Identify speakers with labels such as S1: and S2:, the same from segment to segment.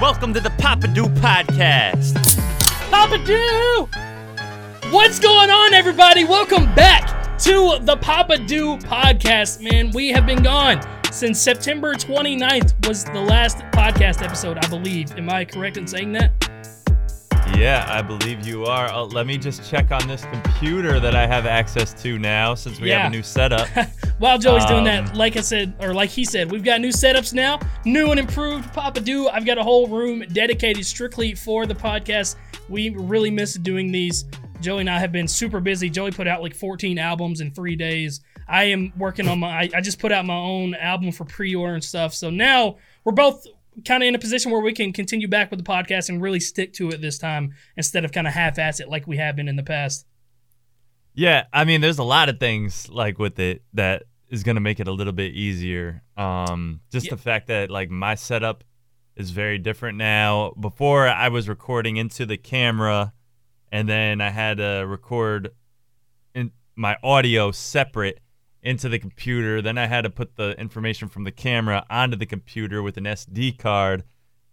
S1: Welcome to the Papa Do Podcast.
S2: Papa Do! What's going on, everybody? Welcome back to the Papa Do podcast, man. We have been gone since September 29th was the last podcast episode, I believe. Am I correct in saying that?
S1: Yeah, I believe you are. Uh, let me just check on this computer that I have access to now since we
S2: Yeah.
S1: have a new setup.
S2: While Joey's doing that,
S1: Um,
S2: like I said, or like he said, we've got new setups now, new and improved Papa Do. I've got a whole room dedicated strictly for the podcast. We really miss doing these. Joey and I have been super busy. Joey put out like 14 albums in three days. I am working on my. I, I just put out my own album for pre-order and stuff. So now we're both kind of in a position where we can continue back with the podcast and really stick to it this time instead of kind of half-ass it like we have been in the past.
S1: yeah, I mean, there's a lot of things like with it that is going to make it a little bit easier. Um, just
S2: Yeah.
S1: the fact that like my setup is very different now. Before I was recording into the camera, and then I had to record in my audio separate into the computer. Then I had to put the information from the camera onto the computer with an SD card.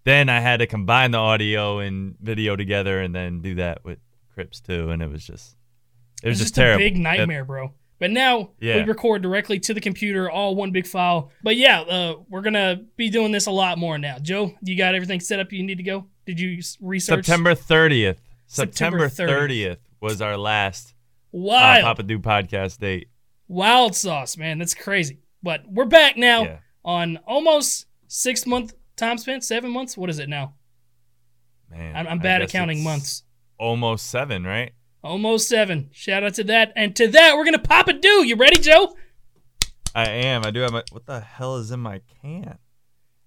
S1: Then I had to combine the audio and video together, and then do that with Crips too. And it was just, it was just,
S2: just
S1: terrible.
S2: a big
S1: It-
S2: nightmare, bro. But now we record directly to the computer, all one big file. But yeah, uh, we're gonna be doing this a lot more now. Joe, you got everything set up? You need to go. Did you research?
S1: September 30th.
S2: September
S1: 30th was our last uh,
S2: Wild,
S1: Papa Do podcast date.
S2: Wild sauce, man. That's crazy. But we're back now
S1: Yeah.
S2: on almost six month time spent, seven months. What is it now?
S1: Man,
S2: I'm, I'm bad at counting months.
S1: Almost seven, right?
S2: Almost seven. Shout out to that. And to that, we're gonna pop a do. You ready, Joe?
S1: I am. I do have my. What the hell is in my can?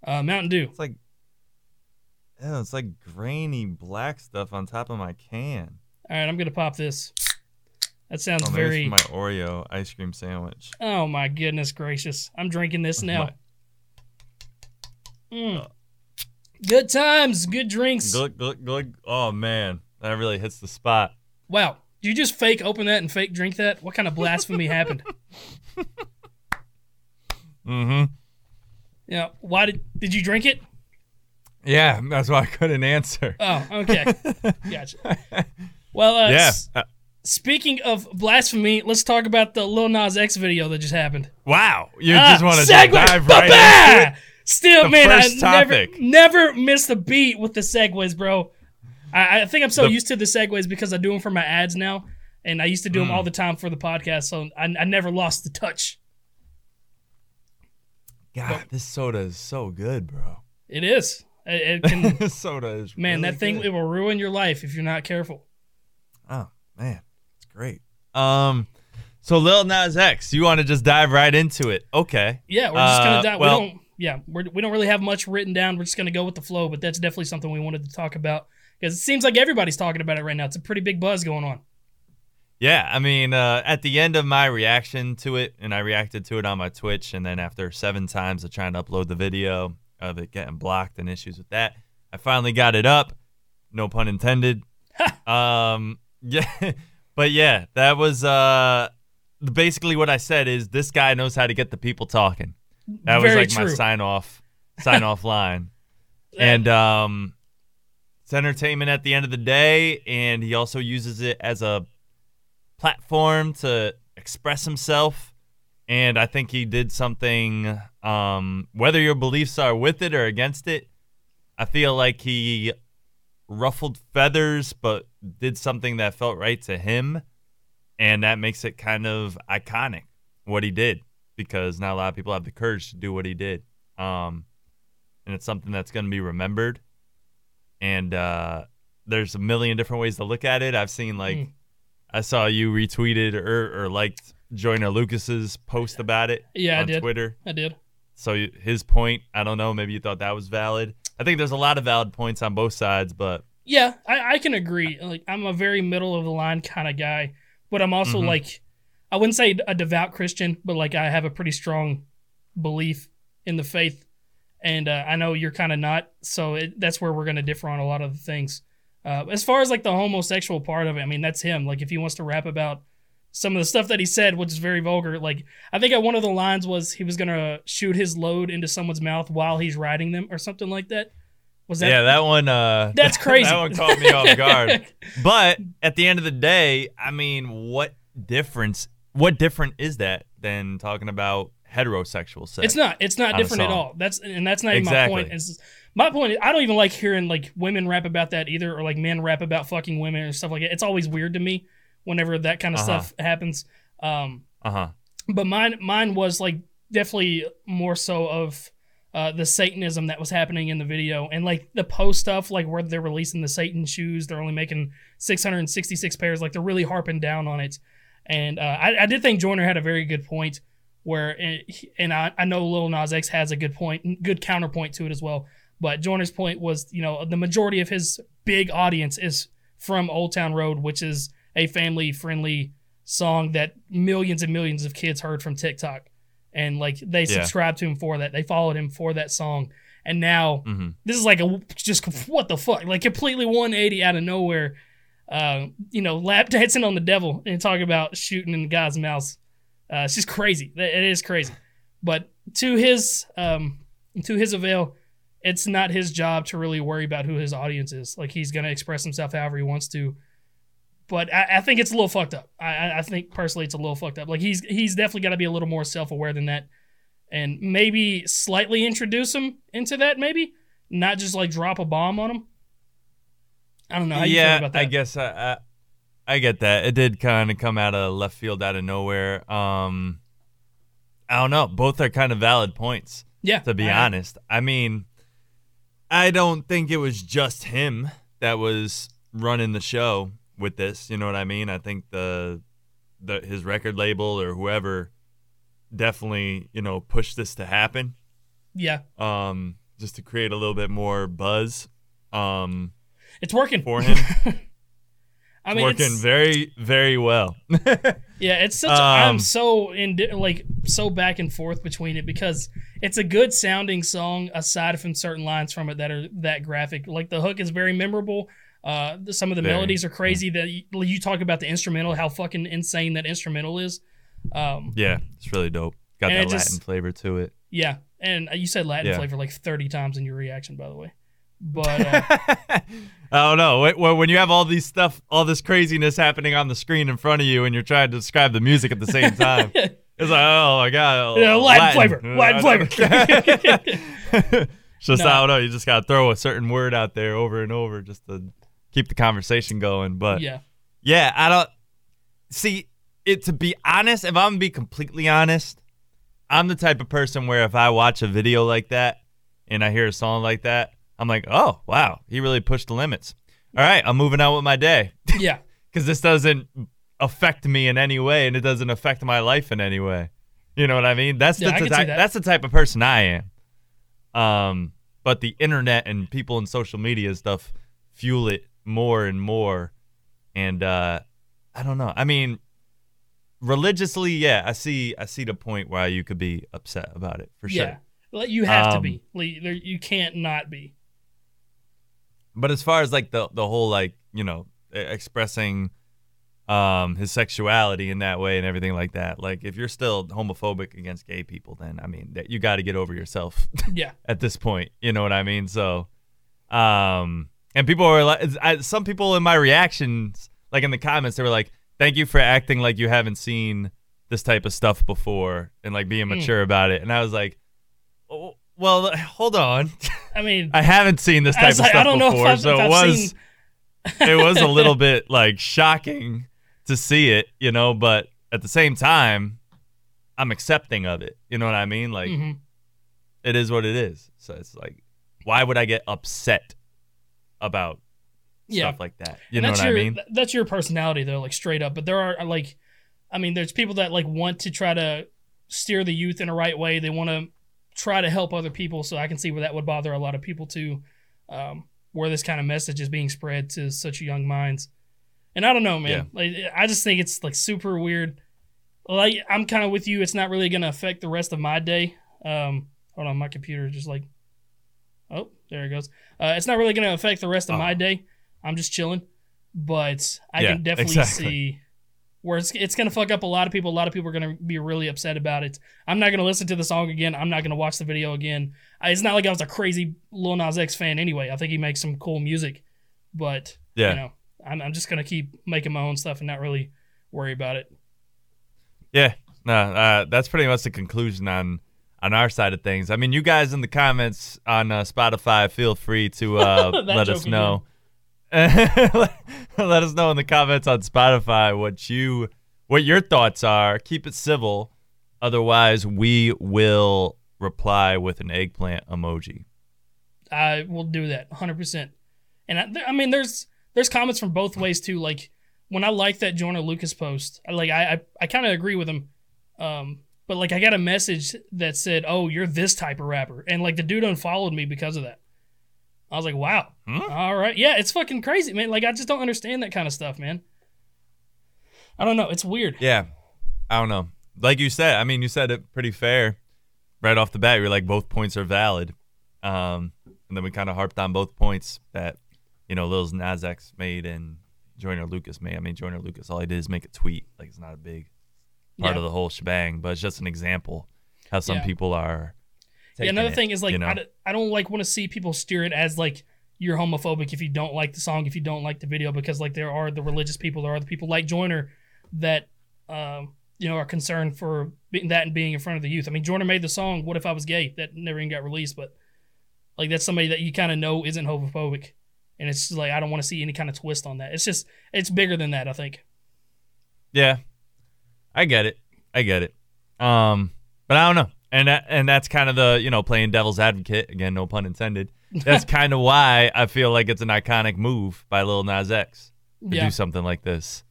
S2: Uh, Mountain Dew.
S1: It's like, ew, it's like grainy black stuff on top of my can.
S2: All right, I'm gonna pop this. That sounds
S1: Oh,
S2: very.
S1: my Oreo ice cream sandwich.
S2: Oh my goodness gracious! I'm drinking this now. Mm. Good times, good drinks.
S1: Glug. Oh man, that really hits the spot.
S2: Wow, did you just fake open that and fake drink that? What kind of blasphemy happened?
S1: Mm-hmm.
S2: Yeah, why did did you drink it?
S1: Yeah, that's why I couldn't answer.
S2: Oh, okay, gotcha. Well, uh,
S1: yeah. Uh,
S2: speaking of blasphemy, let's talk about the Lil Nas X video that just happened.
S1: wow. You
S2: Ah,
S1: just want to
S2: segue.
S1: dive right
S2: Ba-ba!
S1: into it.
S2: Still,
S1: The
S2: man, I never,
S1: topic.
S2: never miss a beat with the segues, bro. I, I think I'm so
S1: The-
S2: used to the segues because I do them for my ads now, and I used to do them
S1: Mm.
S2: all the time for the podcast, so I, I never lost the touch.
S1: God, this soda is so good, bro.
S2: It is. It, it can,
S1: soda is
S2: man,
S1: really
S2: that thing
S1: good.
S2: it will ruin your life if you're not careful.
S1: Oh man, great. Um, so Lil Nas X, you want to just dive right into it? Okay.
S2: Yeah, we're just
S1: Uh,
S2: gonna. dive.
S1: well-
S2: we don't. Yeah, we're, we don't really have much written down. We're just gonna go with the flow, but that's definitely something we wanted to talk about because it seems like everybody's talking about it right now. It's a pretty big buzz going on.
S1: Yeah, I mean, uh, at the end of my reaction to it, and I reacted to it on my Twitch, and then after seven times of trying to upload the video of it getting blocked and issues with that, I finally got it up. No pun intended. um, yeah, but yeah, that was uh, basically what I said. Is this guy knows how to get the people talking? That
S2: Very
S1: was like my sign off, sign off line. And um, it's entertainment at the end of the day, and he also uses it as a platform to express himself. And I think he did something, um, whether your beliefs are with it or against it, I feel like he ruffled feathers, but did something that felt right to him. And that makes it kind of iconic what he did because not a lot of people have the courage to do what he did. Um, and it's something that's going to be remembered. And uh, there's a million different ways to look at it. I've seen like,
S2: Mm.
S1: I saw you retweeted or, or liked Joyner Lucas's post about it
S2: Yeah, I did.
S1: Twitter.
S2: I did.
S1: So his point, I don't know, maybe you thought that was valid. I think there's a lot of valid points on both sides, but
S2: Yeah, I, I can agree. Like I'm a very middle of the line kind of guy, but I'm also
S1: Mhm.
S2: like I wouldn't say a devout Christian, but like I have a pretty strong belief in the faith, and uh, I know you're kind of not. So it, that's where we're gonna differ on a lot of the things. Uh, as far as like the homosexual part of it, I mean that's him. Like if he wants to rap about some of the stuff that he said, which is very vulgar. Like I think at one of the lines was he was gonna shoot his load into someone's mouth while he's riding them or something like that. Was that?
S1: yeah, that one. Uh,
S2: That's crazy.
S1: that one caught me off guard. But at the end of the day, I mean, what difference? What different is that than talking about heterosexual sex?
S2: It's not. It's not
S1: on a
S2: different at
S1: song.
S2: all. That's and that's not even
S1: Exactly.
S2: my point. It's, my point. Is, I don't even like hearing like women rap about that either, or like men rap about fucking women or stuff like that. It's always weird to me whenever that kind of
S1: Uh-huh.
S2: stuff happens. Um,
S1: Uh huh.
S2: but mine mine was like definitely more so of uh, the Satanism that was happening in the video and like the post stuff, like where they're releasing the Satan shoes. They're only making 666 pairs. Like they're really harping down on it. And uh, I, I did think Joyner had a very good point where, and I, I know Lil Nas X has a good point, good counterpoint to it as well. But Joyner's point was, you know, the majority of his big audience is from Old Town Road, which is a family friendly song that millions and millions of kids heard from TikTok. And like they
S1: Yeah.
S2: subscribed to him for that. They followed him for that song. And now
S1: hmm
S2: this is like a just what the fuck? Like completely 180 out of nowhere. Uh, you know, lap dancing on the devil and talking about shooting in the guy's mouth. Uh, it's just crazy. It is crazy. But to his um, to his avail, it's not his job to really worry about who his audience is. Like he's gonna express himself however he wants to. But I, I think it's a little fucked up. I, I- think personally it's a little fucked up. Like he's he's definitely got to be a little more self aware than that, and maybe slightly introduce him into that. Maybe not just like drop a bomb on him. I don't know. How
S1: yeah,
S2: about that?
S1: I guess I, I I get that. It did kind of come out of left field, out of nowhere. Um, I don't know. Both are kind of valid points.
S2: yeah.
S1: to be
S2: I-
S1: honest. I mean, I don't think it was just him that was running the show with this. You know what I mean? I think the the his record label or whoever definitely you know pushed this to happen,
S2: Yeah,
S1: um, just to create a little bit more buzz. Um,
S2: it's working
S1: For him.
S2: I mean,
S1: working very very well.
S2: yeah, it's such. I'm
S1: Um,
S2: so in like so back and forth between it because it's a good sounding song aside from certain lines from it that are that graphic. Like the hook is very memorable. Uh, the- some of the
S1: Very,
S2: melodies are crazy. That you, you talk about the instrumental, how fucking insane that instrumental is. Um,
S1: yeah, it's really dope. Got that
S2: it just-
S1: Latin flavor to it.
S2: yeah, and you said Latin
S1: Yeah.
S2: flavor like 30 times in your reaction, by the way. But uh,
S1: I don't know. Wh- When you have all these stuff, all this craziness happening on the screen in front of you, and you're trying to describe the music at the same time, it's like, oh my god,
S2: Yeah, Latin flavor,
S1: Uh,
S2: Latin flavor.
S1: Just
S2: No.
S1: I don't know. You just gotta throw a certain word out there over and over just to keep the conversation going. But
S2: yeah,
S1: yeah, I don't see it. To be honest, if I'm gonna be completely honest, I'm the type of person where if I watch a video like that and I hear a song like that, I'm like, oh wow, he really pushed the limits. All right, I'm moving on with my day
S2: yeah,
S1: because this doesn't affect me in any way, and it doesn't affect my life in any way. You know what I mean? That's
S2: Yeah,
S1: the type.
S2: that.
S1: That's the type of person I am. Um, but the internet and people in social media stuff fuel it more and more, and uh, I don't know. I mean, religiously, yeah, I see. I see the point where you could be upset about it for
S2: yeah.
S1: sure.
S2: Like, You have to
S1: Um,
S2: be. Like, there- You can't not be.
S1: But as far as like the the whole like you know expressing um his sexuality in that way and everything like that, like if you're still homophobic against gay people, then I mean that you got to get over yourself
S2: Yeah,
S1: at this point. You know what I mean? So, um, and people were like, I, some people in my reactions, like in the comments, they were like, "Thank you for acting like you haven't seen this type of stuff before and like being
S2: Mm.
S1: mature about it." And I was like, oh, "Well, hold on."
S2: I mean,
S1: I haven't seen this type of
S2: like, I
S1: stuff
S2: don't know if
S1: before,
S2: I've-
S1: so it was
S2: seen-
S1: it was a little bit like shocking to see it, you know, but at the same time, I'm accepting of it. You know what I mean? Like
S2: mhm.
S1: it is what it is. So it's like why would I get upset about
S2: Yeah.
S1: stuff like that? You
S2: And
S1: know what
S2: your,
S1: I mean?
S2: th- That's your personality, though, like straight up. But there are like, I mean, there's people that like want to try to steer the youth in a right way. They want to try to help other people. So I can see where that would bother a lot of people too, um, where this kind of message is being spread to such young minds. And I don't know, man. Like, I just think it's like super weird. Like I'm kind of with you. It's not really going to affect the rest of my day. Um, hold on, my computer is just like, oh, there it goes. Uh, it's not really going to affect the rest of my
S1: Oh.
S2: day. I'm just chilling, but I
S1: Yeah,
S2: can definitely
S1: exactly.
S2: see where it's it's gonna fuck up a lot of people. A lot of people are gonna be really upset about it. I'm not gonna listen to the song again. I'm not gonna watch the video again. I, it's not like I was a crazy Lil Nas X fan anyway. I think he makes some cool music, but
S1: Yeah.
S2: you know, I'm I'm just gonna keep making my own stuff and not really worry about it.
S1: Yeah, no, uh, that's pretty much the conclusion on on our side of things. I mean, you guys in the comments on uh, Spotify, feel free to uh, let us know. let us know in the comments on Spotify what you what your thoughts are. Keep it civil, otherwise we will reply with an eggplant emoji.
S2: I will do that 100%. And I, I mean, there's there's comments from both ways too. Like when I like that Joyner Lucas post, I, like I I, I kind of agree with him. Um, but like I got a message that said, "Oh, you're this type of rapper," and like the dude unfollowed me because of that. I was like, "Wow, all right, yeah, it's fucking crazy, man. Like I just don't understand that kind of stuff, man. I don't know, it's weird.
S1: Yeah, I don't know. Like you said, I mean, you said it pretty fair right off the bat. You're like both points are valid, um, and then we kind of harped on both points that you know Lil Nas X made and Joyner Lucas made. I mean, Joyner Lucas, all he did is make a tweet. Like it's not a big part
S2: Yeah.
S1: of the whole shebang, but it's just an example how some
S2: Yeah.
S1: people are.
S2: Yeah, another
S1: it,
S2: thing is like
S1: you know?
S2: I, d- I don't like want to see people steer it as like you're homophobic if you don't like the song, if you don't like the video, because like there are the religious people, there are the people like Joyner that um, you know are concerned for that and being in front of the youth. I mean, Joyner made the song "What If I Was Gay" that never even got released, but like that's somebody that you kind of know isn't homophobic, and it's just like I don't want to see any kind of twist on that. It's just it's bigger than that. I think.
S1: Yeah, I get it. I get it. Um, but I don't know, and that, and that's kind of the you know playing devil's advocate again, no pun intended. That's kind of why I feel like it's an iconic move by Lil Nas X to
S2: Yeah,
S1: do something like this.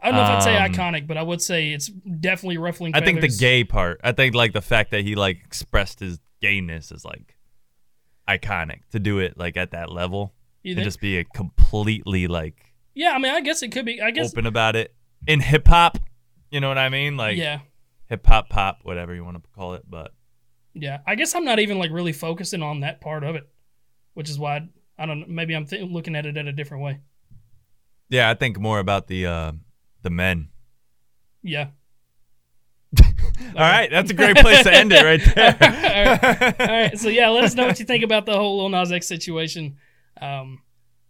S2: I don't know if I'd say
S1: Um,
S2: iconic, but I would say it's definitely ruffling.
S1: I think the gay part. I think like the fact that he like expressed his gayness is like iconic to do it like at that level and just be a completely like
S2: Yeah, I mean, I guess it could be. I guess.
S1: open about it in hip hop. You know what I mean? Like
S2: yeah,
S1: hip hop pop, whatever you want to call it. But
S2: yeah. I guess I'm not even like really focusing on that part of it, which is why I don't. know. Maybe I'm th- looking at it at a different way.
S1: yeah, I think more about the uh the men.
S2: Yeah.
S1: All right, that's a great place to end it right there.
S2: all, right. all right. So yeah, let us know what you think about the whole Lil Nas X situation. Um,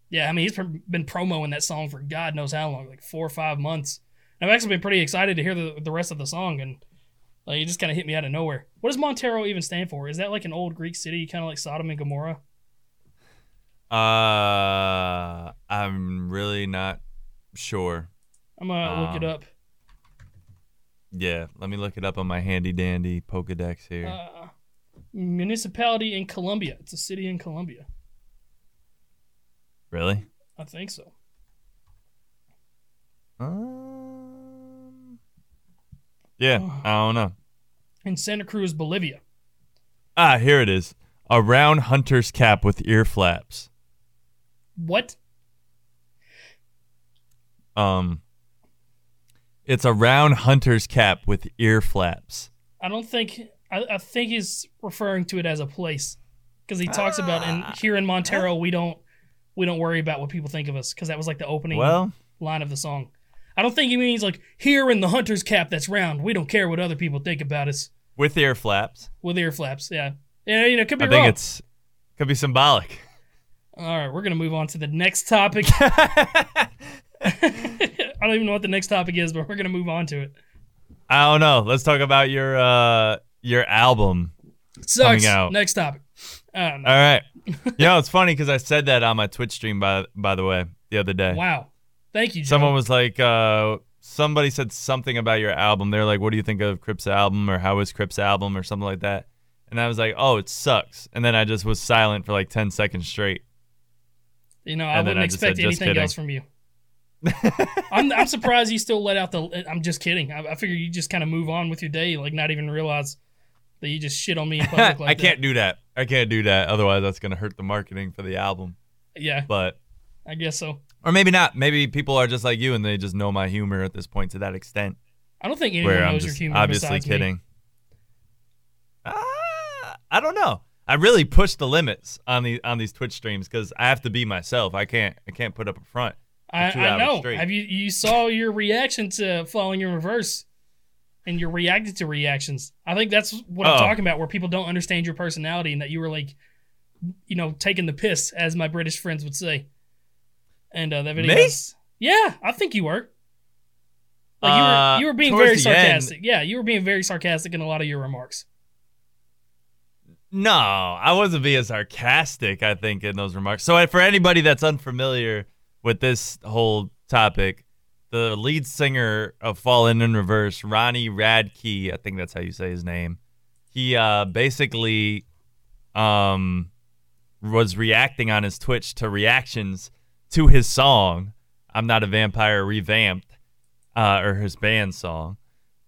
S2: yeah, I mean, he's been promoing that song for God knows how long, like four or five months. I've actually been pretty excited to hear the the rest of the song, and like, it just kind of hit me out of nowhere. What does Montero even stand for? Is that like an old Greek city, kind of like Sodom and Gomorrah?
S1: Uh, I'm really not sure.
S2: I'm gonna look it
S1: Um,
S2: up.
S1: Yeah, let me look it up on my handy dandy Pokedex here.
S2: Uh, municipality in Colombia. It's a city in Colombia.
S1: really?
S2: I think so.
S1: Um, yeah, I don't know.
S2: In Santa Cruz, Bolivia.
S1: Ah, here it is. A round hunter's cap with ear flaps.
S2: What?
S1: Um, it's a round hunter's cap with ear flaps.
S2: I don't think. I, I think he's referring to it as a place because he talks about in
S1: Ah.
S2: here in Montero we don't we don't worry about what people think of us because that was like the opening
S1: Well,
S2: line of the song. I don't think he means like here in the hunter's cap that's round. We don't care what other people think about us
S1: with ear flaps.
S2: with ear flaps. Yeah, yeah. You know, it could be
S1: I think it's could be symbolic.
S2: All right, we're gonna move on to the next topic. I don't even know what the next topic is, but we're gonna move on to it.
S1: I don't know. Let's talk about your uh your album.
S2: Sucks.
S1: out.
S2: Next topic. Know.
S1: All right. you know, it's funny because I said that on my Twitch stream by by the way the other day.
S2: Wow. Thank you, Joe.
S1: Someone was like, uh, somebody said something about your album. They're like, what do you think of Crip's album or how is Crip's album or something like that? And I was like, oh, it sucks. And then I just was silent for like 10 seconds straight.
S2: You know, I
S1: And
S2: wouldn't
S1: I just said,
S2: expect anything
S1: kidding."
S2: else from you. I'm, I'm surprised you still let out the. I'm just kidding. I, I figure you just kind of move on with your day, like not even realize that you just shit on me in public like
S1: I can't do that. I can't do that. Otherwise, that's going to hurt the marketing for the album.
S2: Yeah,
S1: But,
S2: I guess so.
S1: Or maybe not. Maybe people are just like you and they just know my humor at this point to that extent.
S2: I don't think anyone
S1: where I'm
S2: knows your humor.
S1: obviously kidding. Ah, I don't know. I really push the limits on the on these Twitch streams because I have to be myself. I can't I can't put up a front.
S2: I, I know.
S1: straight.
S2: Have you you saw your reaction to falling in reverse, and you reacted to reactions. I think that's what I'm
S1: Oh.
S2: talking about, where people don't understand your personality, and that you were like, you know, taking the piss, as my British friends would say. And uh, that video, was- yeah, I think you were. Like you
S1: Uh,
S2: were, you were being very
S1: the end-
S2: sarcastic. Yeah, you were being very sarcastic in a lot of your remarks.
S1: No, I wasn't being sarcastic, I think, in those remarks. So, for anybody that's unfamiliar with this whole topic, the lead singer of Falling in Reverse, Ronnie Radke, I think that's how you say his name, he uh, basically um, was reacting on his Twitch to reactions to his song, I'm Not a Vampire Revamped, uh, or his band song.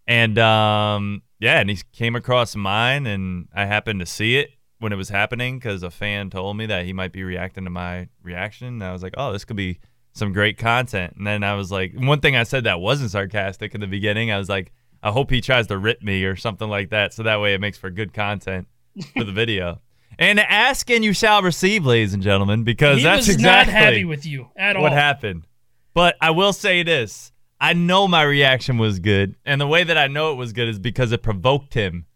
S1: And um, yeah, and he came across mine, and I happened to see it when it was happening because a fan told me that he might be reacting to my reaction. And I was like, oh, this could be some great content. And then I was like, one thing I said that wasn't sarcastic in the beginning, I was like, I hope he tries to rip me or something like that, so that way it makes for good content for the video. And ask and you shall receive, ladies and gentlemen, because
S2: he
S1: that's exactly
S2: not happy with you at all.
S1: what happened. But I will say this. I know my reaction was good. And the way that I know it was good is because it provoked him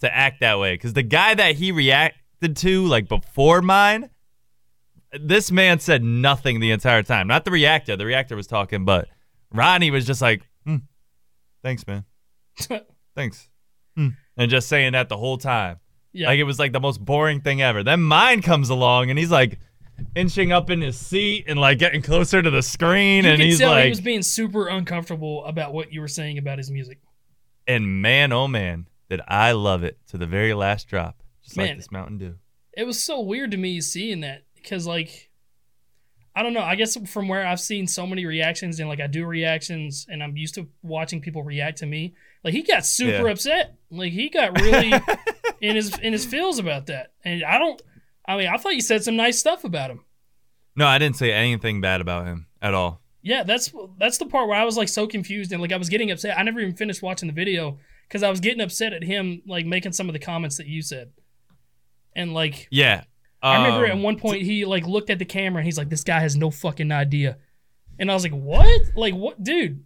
S1: to act that way. Because the guy that he reacted to, like before mine, this man said nothing the entire time. Not the reactor. The reactor was talking, but Ronnie was just like, hmm, thanks, man. Thanks. Hmm. And just saying that the whole time.
S2: Yeah,
S1: Like it was like the most boring thing ever. Then mine comes along and he's like inching up in his seat and like getting closer to the screen
S2: you
S1: and he's like
S2: he was being super uncomfortable about what you were saying about his music.
S1: and man oh man did I love it to the very last drop. Just
S2: Man.
S1: like this Mountain Dew.
S2: it was so weird to me seeing that because like I don't know. I guess from where I've seen so many reactions and like I do reactions and I'm used to watching people react to me. Like he got super
S1: Yeah.
S2: upset. Like he got really in his in his feels about that. And I don't. I mean, I thought you said some nice stuff about him.
S1: No, I didn't say anything bad about him at all.
S2: Yeah, that's that's the part where I was like so confused and like I was getting upset. I never even finished watching the video because I was getting upset at him like making some of the comments that you said. And like
S1: Yeah.
S2: I remember
S1: um,
S2: at one point he like looked at the camera and he's like, "This guy has no fucking idea," and I was like, "What? Like what, dude?"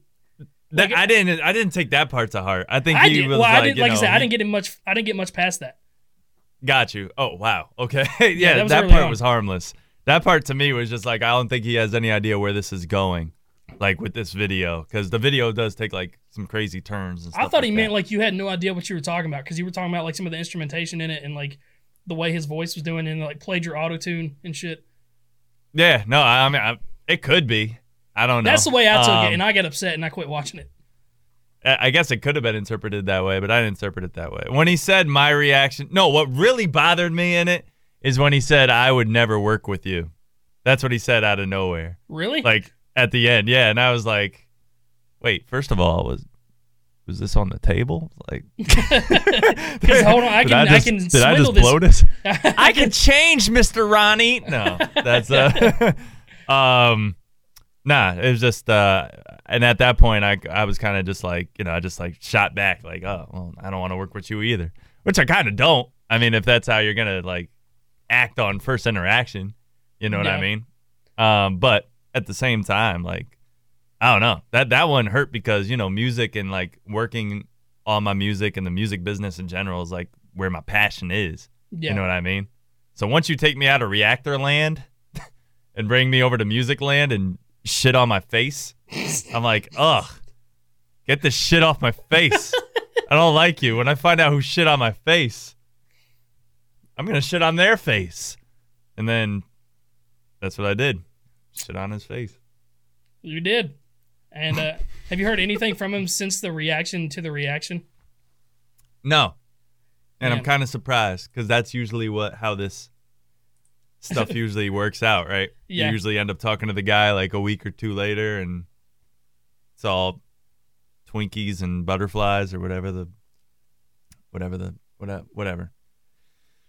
S1: That-
S2: like-
S1: I didn't I didn't take that part to heart. I think
S2: I
S1: he
S2: did.
S1: was
S2: Well,
S1: like,
S2: I did.
S1: you
S2: Like I
S1: know,
S2: said, I didn't get much. I didn't get much past that.
S1: Got you. Oh wow. Okay. yeah,
S2: that
S1: that,
S2: early
S1: part
S2: on.
S1: was harmless. That part to me was just like I don't think he has any idea where this is going, like with this video, because the video does take like some crazy turns. And
S2: I thought
S1: like
S2: he
S1: that.
S2: meant like you had no idea what you were talking about because you were talking about like some of the instrumentation in it and like the way his voice was doing and like played your auto tune and shit.
S1: Yeah. No. I, I mean, I, it could be. I don't know.
S2: That's the way I took
S1: Um,
S2: it, and I got upset and I quit watching it.
S1: I I guess it could have been interpreted that way, but I didn't interpret it that way. When he said my reaction, no, what really bothered me in it is when he said I would never work with you. That's what he said out of nowhere.
S2: Really?
S1: Like at the end, yeah, and I was like, "Wait, first of all, was was this on the table?" Like,
S2: Because hold on, I can I,
S1: just,
S2: can
S1: did I just blow
S2: this.
S1: this? I can change, Mister Ronnie. No, that's uh, um, nah. It was just uh, and at that point, I I was kind of just like, you know, I just like shot back, like, oh, well, I don't want to work with you either, which I kind of don't. I mean, if that's how you're gonna like act on first interaction, you know what I
S2: Yeah.
S1: mean? Um, but at the same time, like, I don't know that that one hurt because you know music and like working on my music and the music business in general is like where my passion is.
S2: Yeah.
S1: You know what I mean? So once you take me out of reactor land and bring me over to music land and shit on my face, I'm like, ugh, get this shit off my face. I don't like you. When I find out who shit on my face, I'm gonna shit on their face. And then that's what I did. Shit on his face.
S2: You did. And uh, have you heard anything from him since the reaction to the reaction?
S1: No. And
S2: Man.
S1: I'm kind of surprised because that's usually what how this stuff usually works out, right?
S2: Yeah.
S1: You usually end up talking to the guy like a week or two later, and it's all Twinkies and butterflies or whatever the whatever the whatever whatever.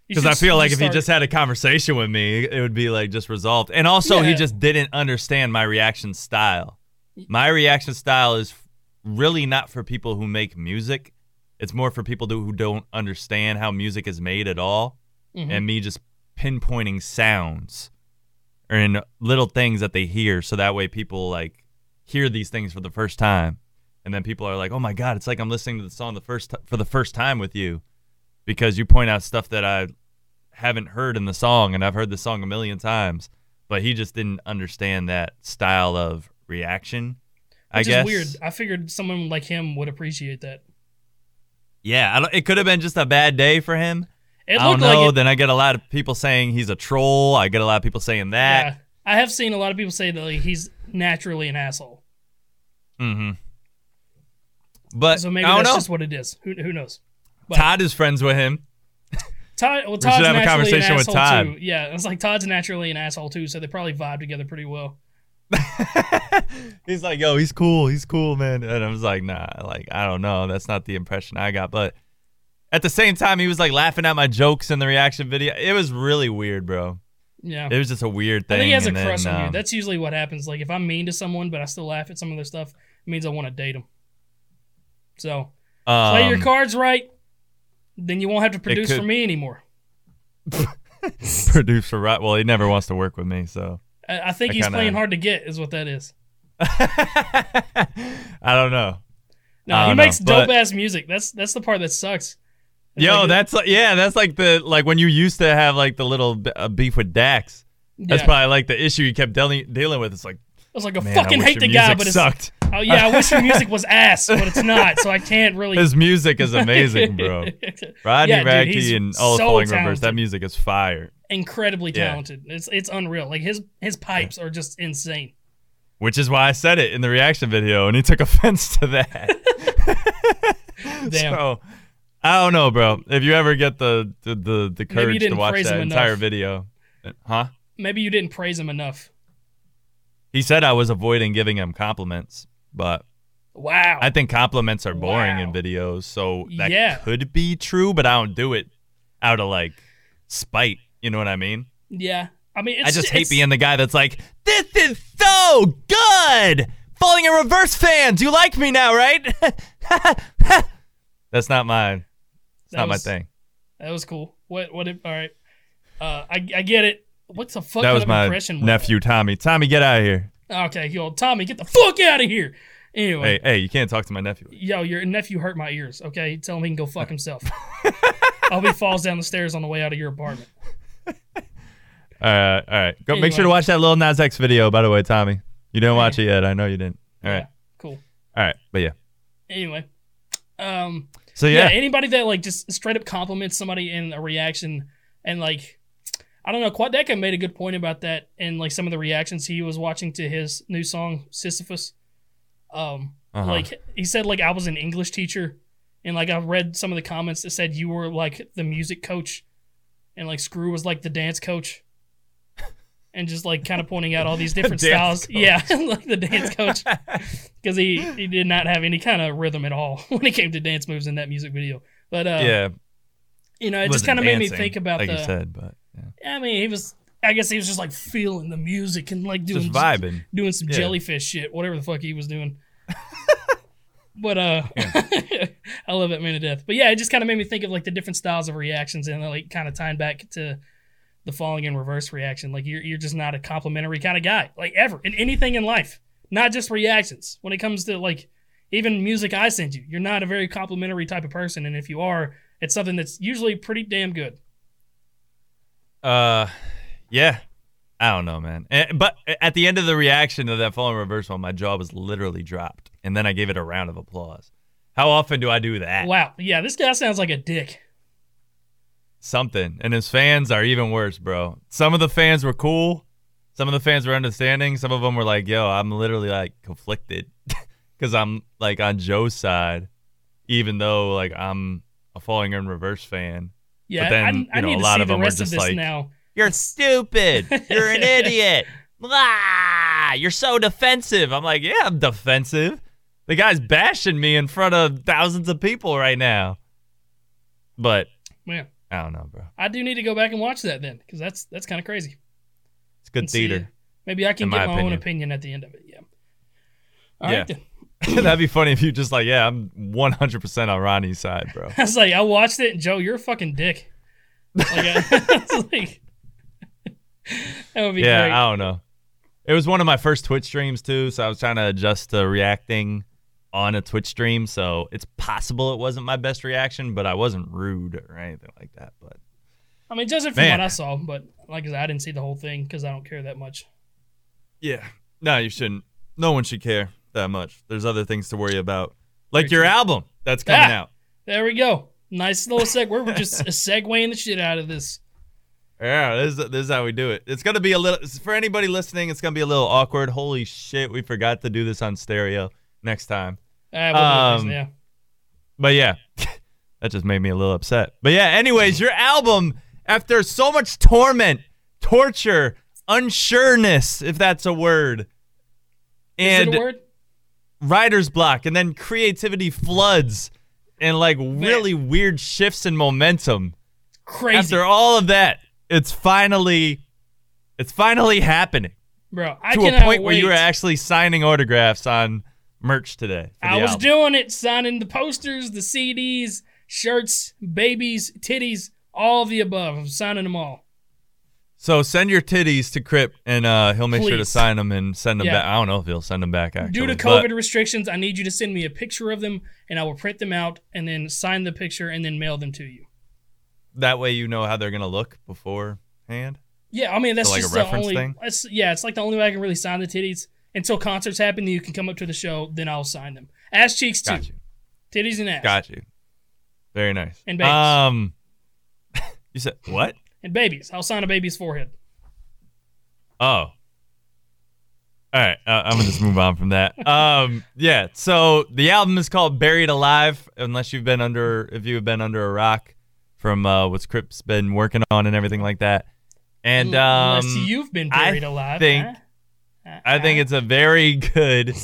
S1: Because I feel like if he just had a conversation with me, it would be like just resolved. And also, he just didn't understand my reaction style. My reaction style is really not for people who make music. It's more for people who don't understand how music is made at all.
S2: Mhm.
S1: And me just pinpointing sounds or in little things that they hear, so that way people like hear these things for the first time, and then people are like, "Oh my god, it's like I'm listening to the song the first t- for the first time with you," because you point out stuff that I haven't heard in the song, and I've heard the song a million times, but he just didn't understand that style of reaction. I
S2: Which
S1: guess
S2: is weird. I figured someone like him would appreciate that.
S1: Yeah, I don't, it could have been just a bad day for him.
S2: It
S1: I don't know.
S2: like it,
S1: then I get a lot of people saying he's a troll. I get a lot of people saying that.
S2: yeah. I have seen a lot of people say that like, he's naturally an asshole.
S1: Mm-hmm. But
S2: So maybe
S1: I don't
S2: that's
S1: know.
S2: just what it is. Who, who knows? but-
S1: Todd is friends with him.
S2: Todd, well,
S1: should
S2: Todd's
S1: have a
S2: naturally
S1: conversation
S2: an
S1: with
S2: asshole
S1: Todd.
S2: too. Yeah, it's like Todd's naturally an asshole too, so they probably vibe together pretty well.
S1: he's like, yo, he's cool. He's cool, man. And I was like, nah, like, I don't know. That's not the impression I got. But at the same time, he was like laughing at my jokes in the reaction video. It was really weird, bro.
S2: Yeah.
S1: It was just a weird thing.
S2: I think he has a
S1: and then,
S2: crush on you.
S1: um,
S2: That's usually what happens. Like if I'm mean to someone, but I still laugh at some of their stuff, it means I want to date them. So play your
S1: um,
S2: cards right, then you won't have to produce
S1: could-
S2: for me anymore.
S1: produce for right? Well, he never wants to work with me, so.
S2: I, I think
S1: I
S2: he's
S1: kinda-
S2: playing hard to get, is what that is.
S1: I don't know.
S2: No,
S1: I
S2: he
S1: know,
S2: makes dope
S1: but-
S2: ass music. That's that's the part that sucks. It's
S1: Yo,
S2: like-
S1: that's like, yeah, that's like the like when you used to have like the little uh, beef with Dax. That's
S2: yeah.
S1: probably like the issue you kept dealing dealing with. It's like,
S2: I was like, I
S1: man,
S2: fucking
S1: I
S2: hate the guy, but it's
S1: sucked.
S2: oh yeah, I wish your music was ass, but it's not, so I can't really.
S1: His music is amazing, bro. Ronnie
S2: Yeah, dude,
S1: Radke and all
S2: so
S1: Falling Reverse. That music is fire.
S2: Incredibly
S1: Yeah.
S2: talented. It's it's unreal. Like his his pipes are just insane.
S1: Which is why I said it in the reaction video, and he took offense to that.
S2: Damn.
S1: So I don't know, bro. If you ever get the the the, the courage to watch that entire
S2: enough.
S1: video, huh?
S2: Maybe you didn't praise him enough.
S1: He said I was avoiding giving him compliments, but
S2: Wow.
S1: I think compliments are boring
S2: Wow.
S1: in videos, so that
S2: Yeah.
S1: could be true, but I don't do it out of like spite. You know what I mean?
S2: yeah. I mean, it's,
S1: I just hate being the guy that's like, "This is so good." Falling in reverse fans, you like me now, right? that's not mine.
S2: That
S1: not
S2: was-
S1: my thing.
S2: That was cool. What? What? If, all right. Uh, I I get it. What the fuck
S1: That was my nephew Tommy. Tommy, get out of here.
S2: Okay, yo, Tommy, get the fuck out of here. Anyway,
S1: Hey, hey, you can't talk to my nephew.
S2: yo, your nephew hurt my ears. Okay, tell him he can go fuck himself. I hope he falls down the stairs on the way out of your apartment.
S1: All right, all right. Go make sure to watch that Lil Nas X video, by the way, Tommy. You didn't watch it yet. I know you didn't. All right,
S2: Yeah, cool.
S1: all right, but yeah.
S2: Anyway, um,
S1: So
S2: yeah.
S1: yeah,
S2: anybody that like just straight up compliments somebody in a reaction and like I don't know, Quadeca made a good point about that in like some of the reactions he was watching to his new song Sisyphus. Um
S1: Uh-huh.
S2: like he said like I was an English teacher and like I read some of the comments that said you were like the music coach and like Screw was like the dance coach. And just like kind of pointing out all these different styles. Yeah, like the dance coach because he he did not have any kind of rhythm at all when it came to dance moves in that music video. But uh,
S1: yeah.
S2: you know, it just kind of made me think about
S1: like
S2: the.
S1: you said, but yeah.
S2: I mean, he was. I guess he was just like feeling the music and like doing
S1: just vibing.
S2: doing some
S1: Yeah.
S2: jellyfish shit, whatever the fuck he was doing. but uh, I love that man to death. But yeah, it just kind of made me think of like the different styles of reactions and like kind of tying back to the falling in reverse reaction. Like you're you're just not a complimentary kind of guy, like ever in anything in life, not just reactions. When it comes to like even music I send you, you're not a very complimentary type of person, and if you are, it's something that's usually pretty damn good.
S1: Uh, yeah. I don't know, man. Eh, But at the end of the reaction of that falling reverse one, my jaw was literally dropped, and then I gave it a round of applause. How often do I do that?
S2: Wow, yeah, this guy sounds like a dick.
S1: Something. And his fans are even worse, bro. Some of the fans were cool. Some of the fans were understanding. Some of them were like, "Yo, I'm literally like conflicted because I'm like on Joe's side, even though like I'm a falling in reverse fan."
S2: Yeah,
S1: then,
S2: I,
S1: you know,
S2: need
S1: a lot of
S2: the
S1: them
S2: rest of
S1: just like-
S2: now.
S1: You're stupid. You're an idiot. Blah. You're so defensive. I'm like, yeah, I'm defensive. The guy's bashing me in front of thousands of people right now. But
S2: Man,
S1: I don't know, bro.
S2: I do need to go back and watch that then, because that's that's kind of crazy.
S1: It's good
S2: And
S1: theater.
S2: Maybe I can get
S1: my
S2: my, own
S1: opinion.
S2: at the end of it. Yeah. All right
S1: Yeah.
S2: then.
S1: That'd be funny if you just like, yeah, I'm 100% on Ronnie's side, bro.
S2: I was like, I watched it, and Joe, you're a fucking dick. Like, I, it's like, that would be
S1: yeah,
S2: great.
S1: I don't know. It was one of my first Twitch streams too, so I was trying to adjust to reacting on a Twitch stream. So it's possible it wasn't my best reaction, but I wasn't rude or anything like that. But
S2: I mean, judging from what I saw, but like I said, I didn't see the whole thing because I don't care that much.
S1: yeah, no, you shouldn't. No one should care that much. There's other things to worry about, like
S2: Very
S1: your
S2: true.
S1: album that's coming
S2: Ah!
S1: out.
S2: There we go. Nice little seg. We're just segueing the shit out of this.
S1: Yeah, this is, this is how we do it. It's gonna be a little for anybody listening. It's gonna be a little awkward. Holy shit, we forgot to do this on stereo next time.
S2: Uh,
S1: Um,
S2: yeah.
S1: But yeah, that just made me a little upset. But yeah, anyways, your album, after so much torment, torture, unsureness, if that's a word, and
S2: a word?
S1: writer's block, and then creativity floods, and like really weird shifts in momentum.
S2: Crazy,
S1: After all of that, it's finally, it's finally happening
S2: bro. I
S1: to a point where you
S2: wait.
S1: were actually signing autographs on merch today.
S2: I was
S1: album.
S2: doing it, signing the posters, the CDs, shirts, babies, titties, all the above. I'm signing them all.
S1: So send your titties to Crip, and uh, he'll make sure to sign them and send them
S2: Yeah.
S1: back. I don't know if he'll send them back actually.
S2: Due to
S1: but
S2: COVID restrictions, I need you to send me a picture of them, and I will print them out and then sign the picture and then mail them to you.
S1: that way you know how they're gonna look beforehand.
S2: Yeah, I mean that's
S1: So, like, a
S2: just the only.
S1: thing?
S2: It's, yeah, it's like the only way I can really sign the titties until concerts happen. Then you can come up to the show, then I'll sign them. Ass cheeks too,
S1: Got you.
S2: titties and ass,
S1: Got you. Very nice.
S2: And babies.
S1: Um, you said what?
S2: and babies. I'll sign a baby's forehead.
S1: Oh. All right, uh, I'm gonna just move on from that. Um, yeah. So the album is called "Buried Alive." Unless you've been under, if you've been under a rock from uh, what Crip's been working on and everything like that, and um,
S2: Unless you've been buried I alive.
S1: think-
S2: huh?
S1: I think it's a very good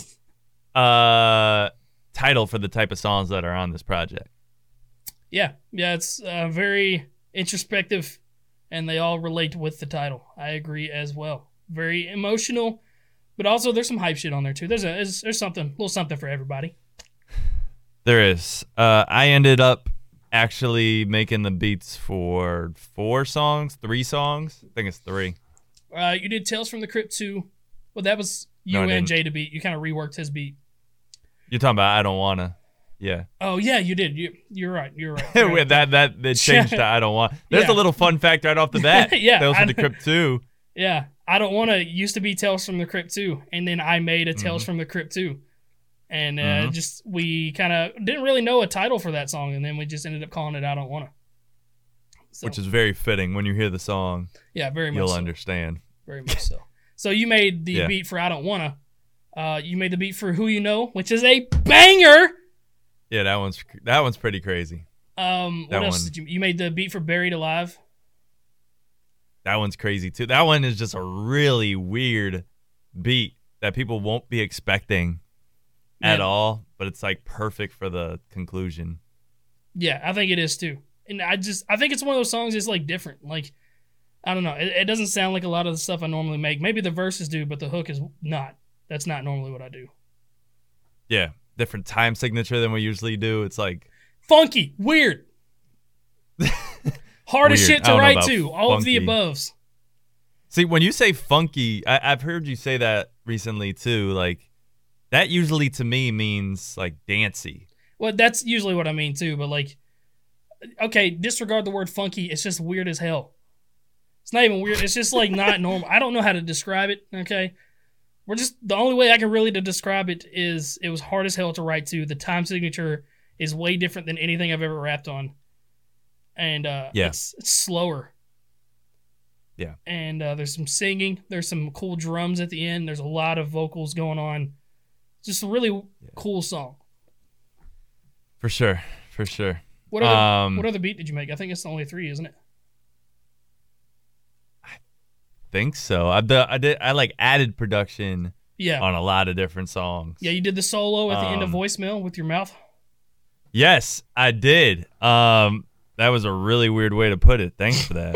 S1: uh title for the type of songs that are on this project.
S2: yeah, yeah. It's uh, very introspective, and they all relate with the title. I agree as well. Very emotional, but also there's some hype shit on there too. There's a there's, there's something, a little something for everybody.
S1: There is. Uh, I ended up actually making the beats for four songs, three songs. I think it's three.
S2: Uh, you did Tales from the Crypt too. Well, that was you
S1: No, I
S2: and
S1: didn't.
S2: Jay to beat. You kind of reworked his beat.
S1: You're talking about I don't wanna. Yeah,
S2: Oh yeah, you did. You you're right. You're right. You're right.
S1: that that that changed to I don't want. There's
S2: Yeah.
S1: a little fun fact right off the bat.
S2: Yeah,
S1: Tales
S2: I
S1: from the. Crypt too.
S2: Yeah, I don't want to. Used to be Tales from the Crypt too, and then I made a
S1: Mm-hmm.
S2: Tales from the Crypt too, and uh,
S1: Mhm.
S2: just we kind of didn't really know a title for that song, and then we just ended up calling it I don't wanna. So,
S1: Which is very fitting. When you hear the song,
S2: yeah, very much
S1: you'll
S2: so.
S1: understand.
S2: Very much so. So you made the
S1: Yeah.
S2: beat for I don't wanna. Uh, you made the beat for Who You Know, which is a banger.
S1: Yeah, that one's that one's pretty crazy.
S2: Um, what
S1: That
S2: else
S1: one.
S2: did you? You made the beat for Buried Alive.
S1: That one's crazy too. That one is just a really weird beat that people won't be expecting at all, but it's like perfect for the conclusion.
S2: Yeah, I think it is too. And I just I think it's one of those songs that's like different. Like I don't know. It, it doesn't sound like a lot of the stuff I normally make. Maybe the verses do, but the hook is not. That's not normally what I do.
S1: Yeah, different time signature than we usually do. It's like
S2: Funky, weird. Hard as shit to write to. All of the
S1: funky.
S2: aboves.
S1: See, when you say funky, I, I've heard you say that recently too. Like that usually to me means like dancey.
S2: Well, that's usually what I mean too, but like okay, disregard the word funky. It's just weird as hell. It's not even weird. It's just like not normal. I don't know how to describe it, okay? We're just the only way I can really to describe it is it was hard as hell to write to. The time signature is way different than anything I've ever rapped on. And uh
S1: Yeah.
S2: it's, it's slower.
S1: Yeah.
S2: And uh, there's some singing, there's some cool drums at the end, there's a lot of vocals going on. Just a really cool song.
S1: For sure, for sure.
S2: What other
S1: Um,
S2: what other beat did you make? I think it's the only three, isn't it?
S1: Think so. I the, I did I like added production
S2: Yeah.
S1: on a lot of different songs.
S2: yeah, you did the solo at the end of
S1: Um,
S2: voicemail with your mouth.
S1: Yes, I did. Um, that was a really weird way to put it. Thanks for that.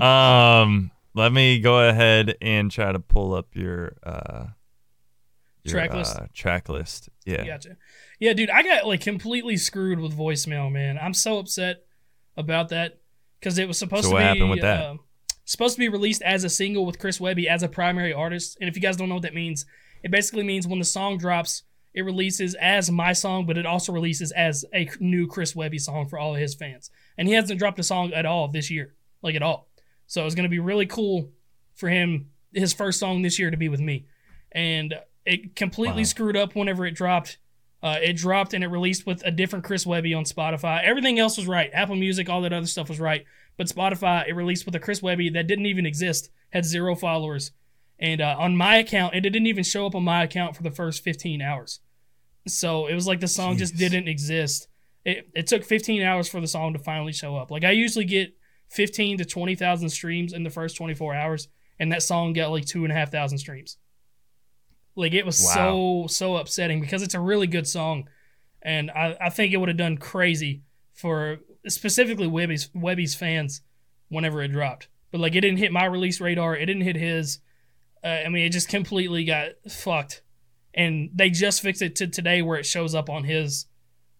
S1: um, let me go ahead and try to pull up your uh your,
S2: Track list?
S1: uh, track list. Yeah.
S2: Gotcha. Yeah, dude, I got like completely screwed with voicemail, man. I'm so upset about that because it was supposed
S1: So
S2: to
S1: what
S2: be.
S1: happened with that?
S2: uh, supposed to be released as a single with Chris Webby as a primary artist. And if you guys don't know what that means, it basically means when the song drops, it releases as my song, but it also releases as a new Chris Webby song for all of his fans. And he hasn't dropped a song at all this year, like at all. So it's going to be really cool for him, his first song this year, to be with me. And it completely
S1: Wow.
S2: screwed up whenever it dropped. Uh, it dropped and it released with a different Chris Webby on Spotify. Everything else was right. Apple Music, all that other stuff was right. But Spotify, it released with a Chris Webby that didn't even exist, had zero followers. And uh, on my account, it didn't even show up on my account for the first 15 hours. So it was like the song just didn't exist. It, it took 15 hours for the song to finally show up. Like I usually get 15 to 20,000 streams in the first 24 hours, and that song got like two and a half thousand streams. Like it was so so upsetting because it's a really good song, and I, I think it would have done crazy for specifically Webby's Webby's fans whenever it dropped. But like it didn't hit my release radar. It didn't hit his. Uh, I mean, it just completely got fucked. And they just fixed it to today where it shows up on his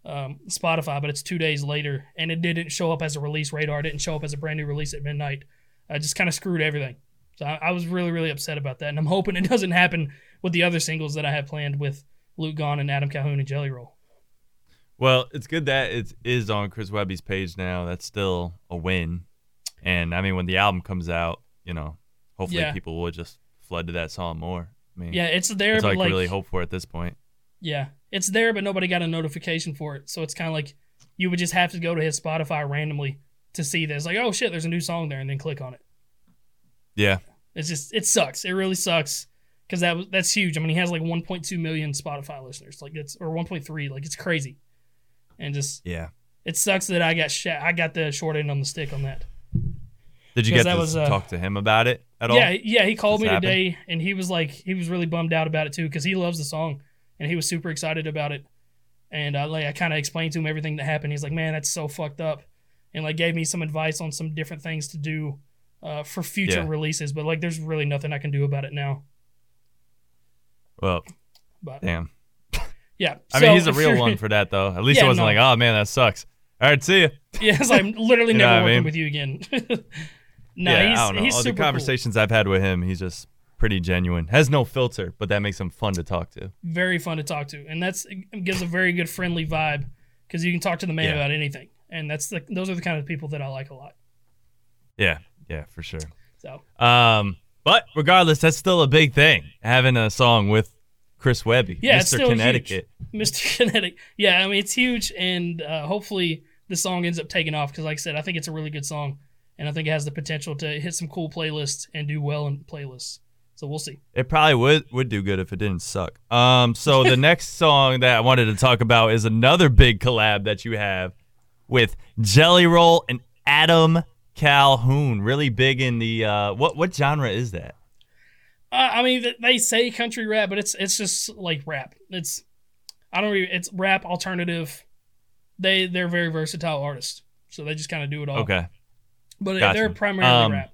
S2: um, Spotify, but it's two days later, and it didn't show up as a release radar. It didn't show up as a brand new release at midnight. I just kind of screwed everything. So I, I was really, really upset about that, and I'm hoping it doesn't happen with the other singles that I have planned with Luke Gone and Adam Calhoun and Jelly Roll.
S1: Well, it's good that it is on Chris Webby's page now. That's still a win. And I mean, when the album comes out, you know, hopefully
S2: Yeah.
S1: people will just flood to that song more. I mean,
S2: Yeah, it's there,
S1: that's all I
S2: like,
S1: really hope for at this point.
S2: yeah, it's there, but nobody got a notification for it. So it's kind of like you would just have to go to his Spotify randomly to see this. Like, oh shit, there's a new song there, and then click on it.
S1: Yeah.
S2: It's just it sucks. It really sucks because that that's huge. I mean, he has like 1.2 million Spotify listeners, like it's or 1.3, like it's crazy, and just
S1: Yeah.
S2: it sucks that I got sh- I got the short end on the stick on that.
S1: Did you get to
S2: was, uh,
S1: talk to him about it at all?
S2: Yeah, yeah, he called
S1: This
S2: me
S1: happened?
S2: today and he was like he was really bummed out about it too because he loves the song and he was super excited about it. And I like I kind of explained to him everything that happened. He's like, "Man, that's so fucked up," and like gave me some advice on some different things to do uh, for future
S1: Yeah.
S2: releases. But like, there's really nothing I can do about it now.
S1: Well,
S2: But
S1: damn.
S2: Yeah,
S1: I
S2: so
S1: mean, he's a real one for that, though. At least
S2: Yeah,
S1: it wasn't
S2: no.
S1: like, oh, man, that sucks. All right, see ya.
S2: Yeah, it's like I'm literally
S1: You
S2: never
S1: what I
S2: working
S1: mean?
S2: with you again. no,
S1: yeah,
S2: he's,
S1: I don't know.
S2: he's
S1: All the
S2: super cool.
S1: conversations I've had with him, he's just pretty genuine. Has no filter, but that makes him fun to talk to.
S2: very fun to talk to, and that's gives a very good friendly vibe because you can talk to the man
S1: Yeah.
S2: about anything, and that's the those are the kind of people that I like a lot.
S1: Yeah, yeah, for sure.
S2: So
S1: Um, but regardless, that's still a big thing. Having a song with Chris Webby,
S2: Yeah,
S1: Mr. Connecticut.
S2: Mr. Connecticut. yeah, I mean it's huge, and uh, hopefully the song ends up taking off because, like I said, I think it's a really good song, and I think it has the potential to hit some cool playlists and do well in playlists. So we'll see.
S1: It probably would would do good if it didn't suck. Um, so the next song that I wanted to talk about is another big collab that you have with Jelly Roll and Adam Calhoun. Really big in the uh, what what genre is that?
S2: Uh, I mean, they say country rap, but it's it's just like rap. It's I don't. Really, it's rap alternative. They they're very versatile artists, so they just kind of do it all.
S1: Okay.
S2: but
S1: Gotcha.
S2: they're primarily
S1: Um,
S2: rap.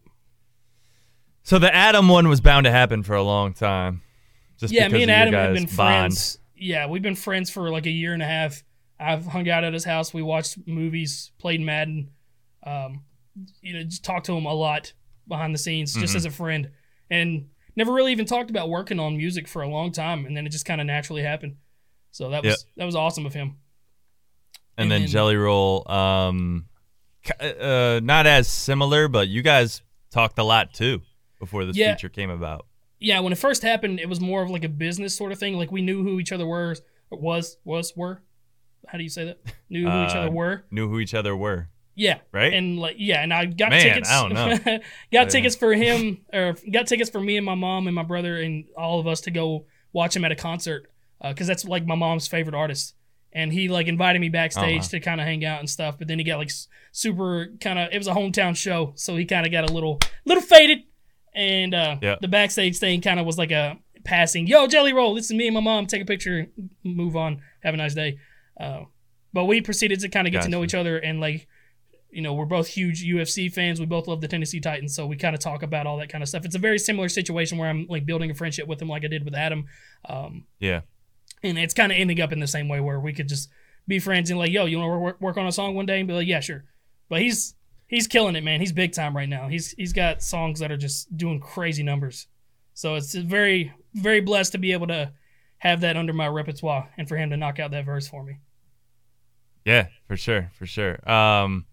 S1: So the Adam one was bound to happen for a long time. Just
S2: Yeah, me and Adam have been
S1: bond.
S2: friends. Yeah, we've been friends for like a year and a half. I've hung out at his house. We watched movies, played Madden. Um, you know, just talked to him a lot behind the scenes, just
S1: Mhm.
S2: as a friend, and never really even talked about working on music for a long time. And then it just kind of naturally happened. So that was
S1: Yep.
S2: that was awesome of him.
S1: and,
S2: And
S1: then,
S2: then-
S1: Jelly Roll. Um, uh, not as similar, but you guys talked a lot too before this
S2: Yeah.
S1: feature came about.
S2: yeah, when it first happened, it was more of like a business sort of thing. Like we knew who each other were, was, was, were. How do you say that? Knew who each
S1: Uh,
S2: other were.
S1: Knew who each other were,
S2: Yeah,
S1: right?
S2: and like yeah, and I got
S1: Man,
S2: tickets.
S1: I don't know.
S2: got
S1: Yeah.
S2: tickets for him, or got tickets for me and my mom and my brother and all of us to go watch him at a concert because that's like my mom's favorite artist. And he like invited me backstage
S1: wow.
S2: to kind of hang out and stuff. But then he got like super kind of. It was a hometown show, so he kind of got a little little faded. And uh,
S1: Yeah.
S2: the backstage thing kind of was like a passing. Yo, Jelly Roll, this is me and my mom. Take a picture, move on, have a nice day. Uh, but we proceeded to kind of get to know each other and like you know, we're both huge UFC fans. We both love the Tennessee Titans, so we kind of talk about all that kind of stuff. It's a very similar situation where I'm like building a friendship with him, like I did with Adam, um,
S1: yeah.
S2: and it's kind of ending up in the same way where we could just be friends and like, yo, you want to work, work on a song one day and be like, yeah, sure. But he's he's killing it, man. He's big time right now. He's he's got songs that are just doing crazy numbers. So it's very very blessed to be able to have that under my repertoire and for him to knock out that verse for me.
S1: Yeah, for sure, for sure. Um,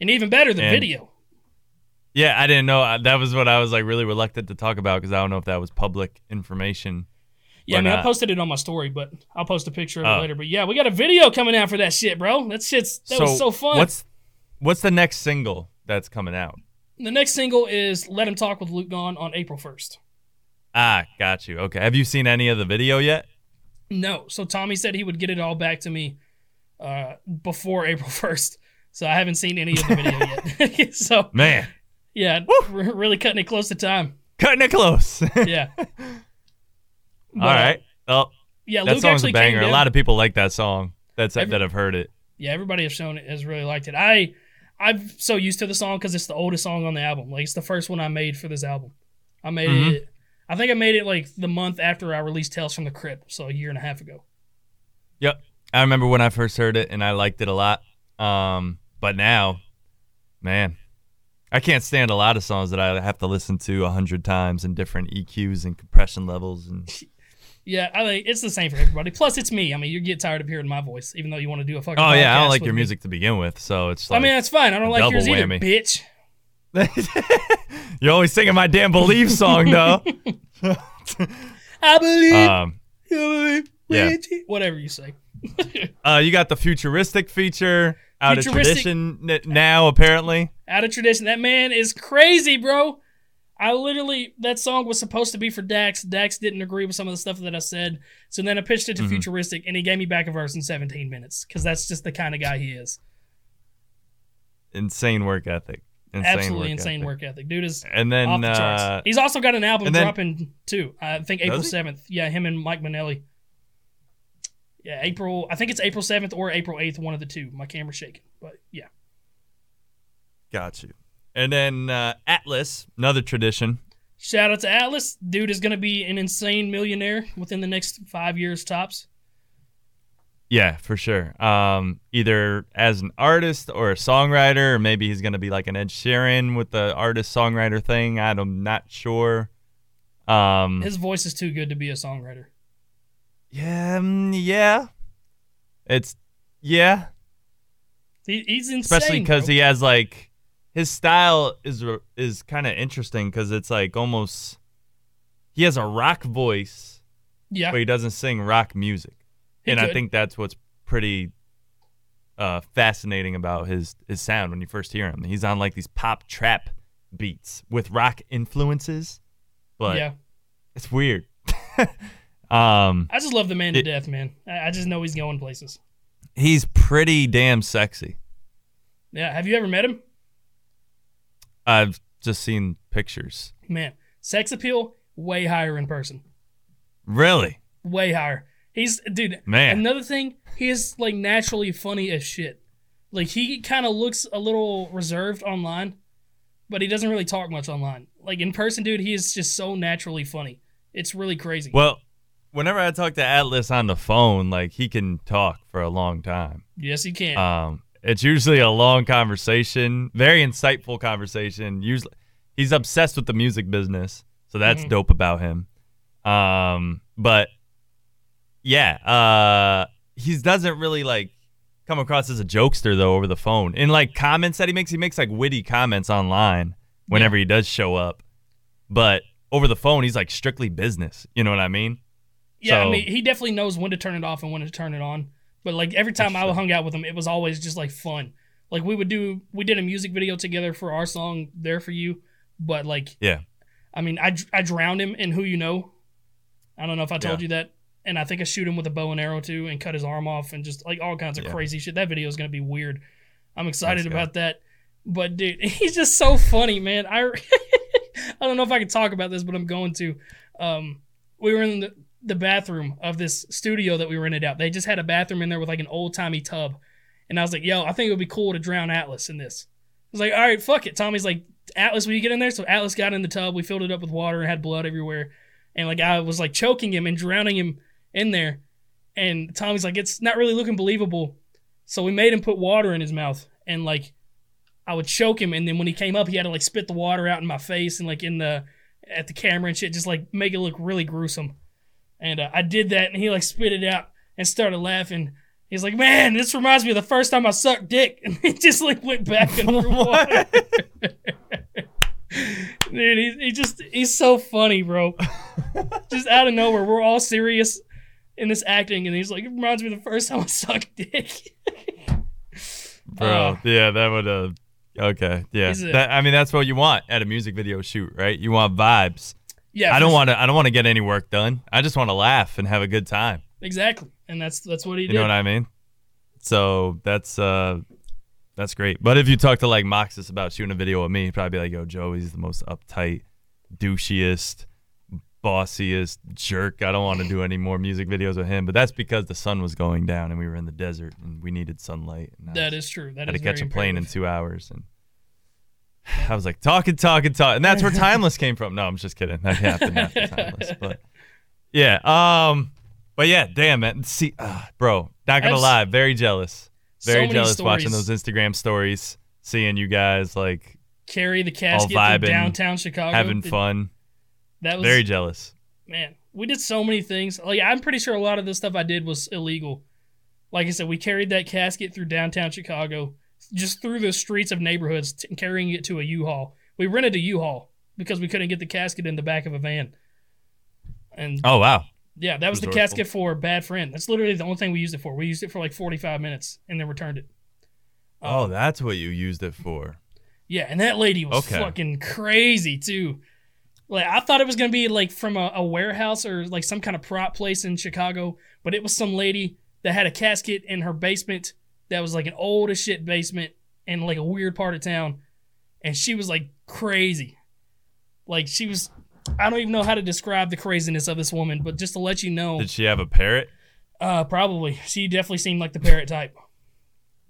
S2: and even better, the
S1: and-
S2: video.
S1: yeah, I didn't know that was what I was like really reluctant to talk about because I don't know if that was public information.
S2: Yeah, I mean, I posted it on my story, but I'll post a picture of it
S1: Oh.
S2: later. But yeah, we got a video coming out for that shit, bro. That shit's that was so fun.
S1: What's what's the next single that's coming out?
S2: the next single is "Let Him Talk" with Luke Gone on April first.
S1: Ah, got you. Okay. Have you seen any of the video yet?
S2: No, so Tommy said he would get it all back to me uh, before April first. So I haven't seen any of the video yet. so
S1: Man,
S2: yeah, we're really cutting it close to time.
S1: cutting it close.
S2: Yeah. But, uh,
S1: right. Well,
S2: Yeah,
S1: that
S2: Luke
S1: song's a banger. A lot of people like that song. That's
S2: Every-
S1: that have heard it.
S2: yeah, everybody has shown it has really liked it. I I'm so used to the song because it's the oldest song on the album. Like it's the first one I made for this album. I made
S1: Mhm.
S2: it. I think I made it like the month after I released Tales from the Crypt, so a year and a half ago.
S1: Yep. I remember when I first heard it and I liked it a lot. Um, but now, man, I can't stand a lot of songs that I have to listen to a hundred times in different EQs and compression levels and
S2: Yeah, I think it's the same for everybody. Plus, it's me. I mean, you get tired of hearing my voice, even though you want to do a fucking.
S1: Oh yeah, I don't like your
S2: me.
S1: music to begin with, so it's Like I
S2: mean, that's fine. I don't like yours either,
S1: whammy.
S2: bitch.
S1: You're always singing my damn believe song though.
S2: I believe.
S1: um,
S2: you believe.
S1: yeah.
S2: Whatever you say.
S1: uh, you got the futuristic feature out of tradition n- now apparently.
S2: Out of tradition, that man is crazy, bro. I literally that song was supposed to be for Dax. Dax didn't agree with some of the stuff that I said, so then I pitched it to
S1: Mhm.
S2: Futuristic, and he gave me back a verse in 17 minutes because that's just the kind of guy he is.
S1: Insane work ethic. Insane
S2: Absolutely
S1: work
S2: insane
S1: ethic.
S2: work ethic, dude. Is
S1: And then
S2: the
S1: uh,
S2: He's also got an album
S1: then-
S2: dropping too. I think April seventh. Yeah, him and Mike Manelli. Yeah, April. I think it's April seventh or April eighth. One of the two. My camera's shaking, but yeah.
S1: got you. And then uh, Atlas, another tradition.
S2: Shout out to Atlas. Dude is gonna be an insane millionaire within the next five years tops.
S1: Yeah, for sure. Um, either as an artist or a songwriter, or maybe he's gonna be like an Ed Sheeran with the artist songwriter thing. I'm not sure. Um,
S2: His voice is too good to be a songwriter.
S1: Yeah, mm, yeah. It's yeah,
S2: He, he's insane.
S1: especially because he has like his style is is kind of interesting because it's like almost he has a rock voice,
S2: yeah,
S1: but he doesn't sing rock music.
S2: he
S1: and I think that's what's pretty uh, fascinating about his his sound when you first hear him. He's on like these pop trap beats with rock influences, but
S2: yeah.
S1: it's weird. um,
S2: I just love the man to
S1: It-
S2: death, man. I, I just know he's going places.
S1: he's pretty damn sexy.
S2: Yeah, have you ever met him?
S1: I've just seen pictures.
S2: Man, sex appeal way higher in person.
S1: Really,
S2: Way higher. He's dude.
S1: Man.
S2: Another thing, he is like naturally funny as shit. Like he kind of looks a little reserved online, but he doesn't really talk much online. Like in person, dude, he is just so naturally funny. It's really crazy.
S1: well, whenever I talk to Atlas on the phone, like he can talk for a long time.
S2: yes, he can.
S1: Um, it's usually a long conversation, very insightful conversation. Usually, he's obsessed with the music business, so that's
S2: Mhm.
S1: dope about him. Um, but yeah, uh, he doesn't really like come across as a jokester though over the phone. In like comments that he makes, he makes like witty comments online whenever he does show up. But over the phone, he's like strictly business. You know what I mean?
S2: Yeah, I mean, he definitely knows when to turn it off and when to turn it on. But like every time I hung out with him, it was always just like fun. Like we would do, we did a music video together for our song "There for You," but like
S1: Yeah.
S2: I mean, I, I drowned him in Who You Know. I don't know if I told
S1: Yeah.
S2: you that. And I think I shoot him with a bow and arrow too and cut his arm off and just like all kinds of
S1: Yeah.
S2: crazy shit. That video is going to be weird. I'm excited
S1: go.
S2: about that. But dude, he's just so funny, man. I I don't know if I can talk about this, but I'm going to. Um, we were in the, the bathroom of this studio that we rented out. They just had a bathroom in there with like an old timey tub. And I was like, yo, I think it would be cool to drown Atlas in this. I was like, all right, fuck it. Tommy's like, Atlas, will you get in there? So Atlas got in the tub. We filled it up with water and had blood everywhere. And like I was like choking him and drowning him in there. And Tommy's like, it's not really looking believable. So we made him put water in his mouth and like I would choke him, and then when he came up, he had to like spit the water out in my face and like in the at the camera and shit, just like make it look really gruesome. And uh, I did that, and he like spit it out and started laughing. He's like, "Man, this reminds me of the first time I sucked dick," and he just like went back and water. Dude, he, he just he's so funny, bro. just out of nowhere, we're all serious in this acting, and he's like, "It reminds me of the first time I sucked dick."
S1: Bro,
S2: Uh,
S1: yeah, that would uh okay. Yeah. That, I mean that's what you want at a music video shoot, right? You want vibes.
S2: Yeah,
S1: I don't want to I don't want to get any work done. I just want to laugh and have a good time.
S2: exactly, and that's that's what he
S1: You
S2: did.
S1: You know what I mean? So that's uh that's great. But if you talk to like Moxus about shooting a video with me, he'd probably be like, yo, Joey's the most uptight, douchiest, bossiest jerk. I don't want to do any more music videos with him. But that's because the sun was going down and we were in the desert and we needed sunlight. And was-
S2: is true. That
S1: had
S2: is
S1: to catch a plane in two hours and I was like talking, talking, talking, and that's where timeless came from. No, I'm just kidding. That happened after timeless, but yeah, um, but yeah, damn man, see, uh, bro, not gonna
S2: I've
S1: lie, very jealous, very
S2: many
S1: jealous watching those Instagram stories, seeing you guys like
S2: Carry the casket through
S1: vibing,
S2: downtown Chicago.
S1: having
S2: It-
S1: fun.
S2: That was
S1: Very jealous.
S2: man. We did so many things. Like I'm pretty sure a lot of the stuff I did was illegal. Like I said, we carried that casket through downtown Chicago, just through the streets of neighborhoods, t- carrying it to a U-Haul. We rented a U-Haul because we couldn't get the casket in the back of a van. And
S1: Oh wow,
S2: yeah, that was the casket for Bad Friend. That's literally the only thing we used it for. We used it for like 45 minutes and then returned it.
S1: oh um, that's what you used it for.
S2: Yeah, and that lady was
S1: Okay.
S2: fucking crazy too. Like I thought it was gonna be like from a, a warehouse or like some kind of prop place in Chicago, but it was some lady that had a casket in her basement that was like an old as shit basement in like a weird part of town, and she was like crazy. Like she was, I don't even know how to describe the craziness of this woman, but just to let you know,
S1: Did she have a parrot?
S2: uh, probably she definitely seemed like the parrot type.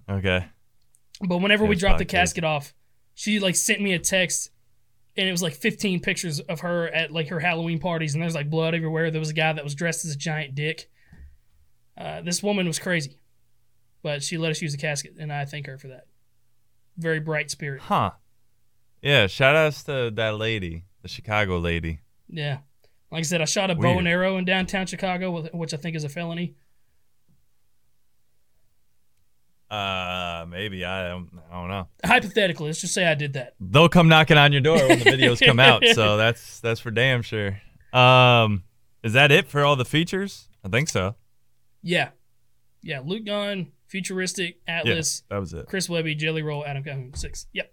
S1: Okay.
S2: But whenever
S1: Yeah,
S2: we dropped the casket off, she like sent me a text, and it was like 15 pictures of her at like her Halloween parties, and there's like blood everywhere. There was a guy that was dressed as a giant dick. Uh, this woman was crazy, but she let us use the casket, and I thank her for that. Very bright spirit.
S1: Huh. Yeah. Shout outs to that lady, the Chicago lady.
S2: Yeah, like I said, I shot a bow and arrow in downtown Chicago, which I think is a felony.
S1: Uh, maybe I don't. I don't know.
S2: Hypothetically, let's just say I did that.
S1: they'll come knocking on your door when the videos come out. So that's that's for damn sure. Um, is that it for all the features? I think so.
S2: Yeah, yeah. Luke Gunn, futuristic Atlas,
S1: Yeah, that was it.
S2: Chris Webby, Jelly Roll, Adam Calhoun, six. Yep.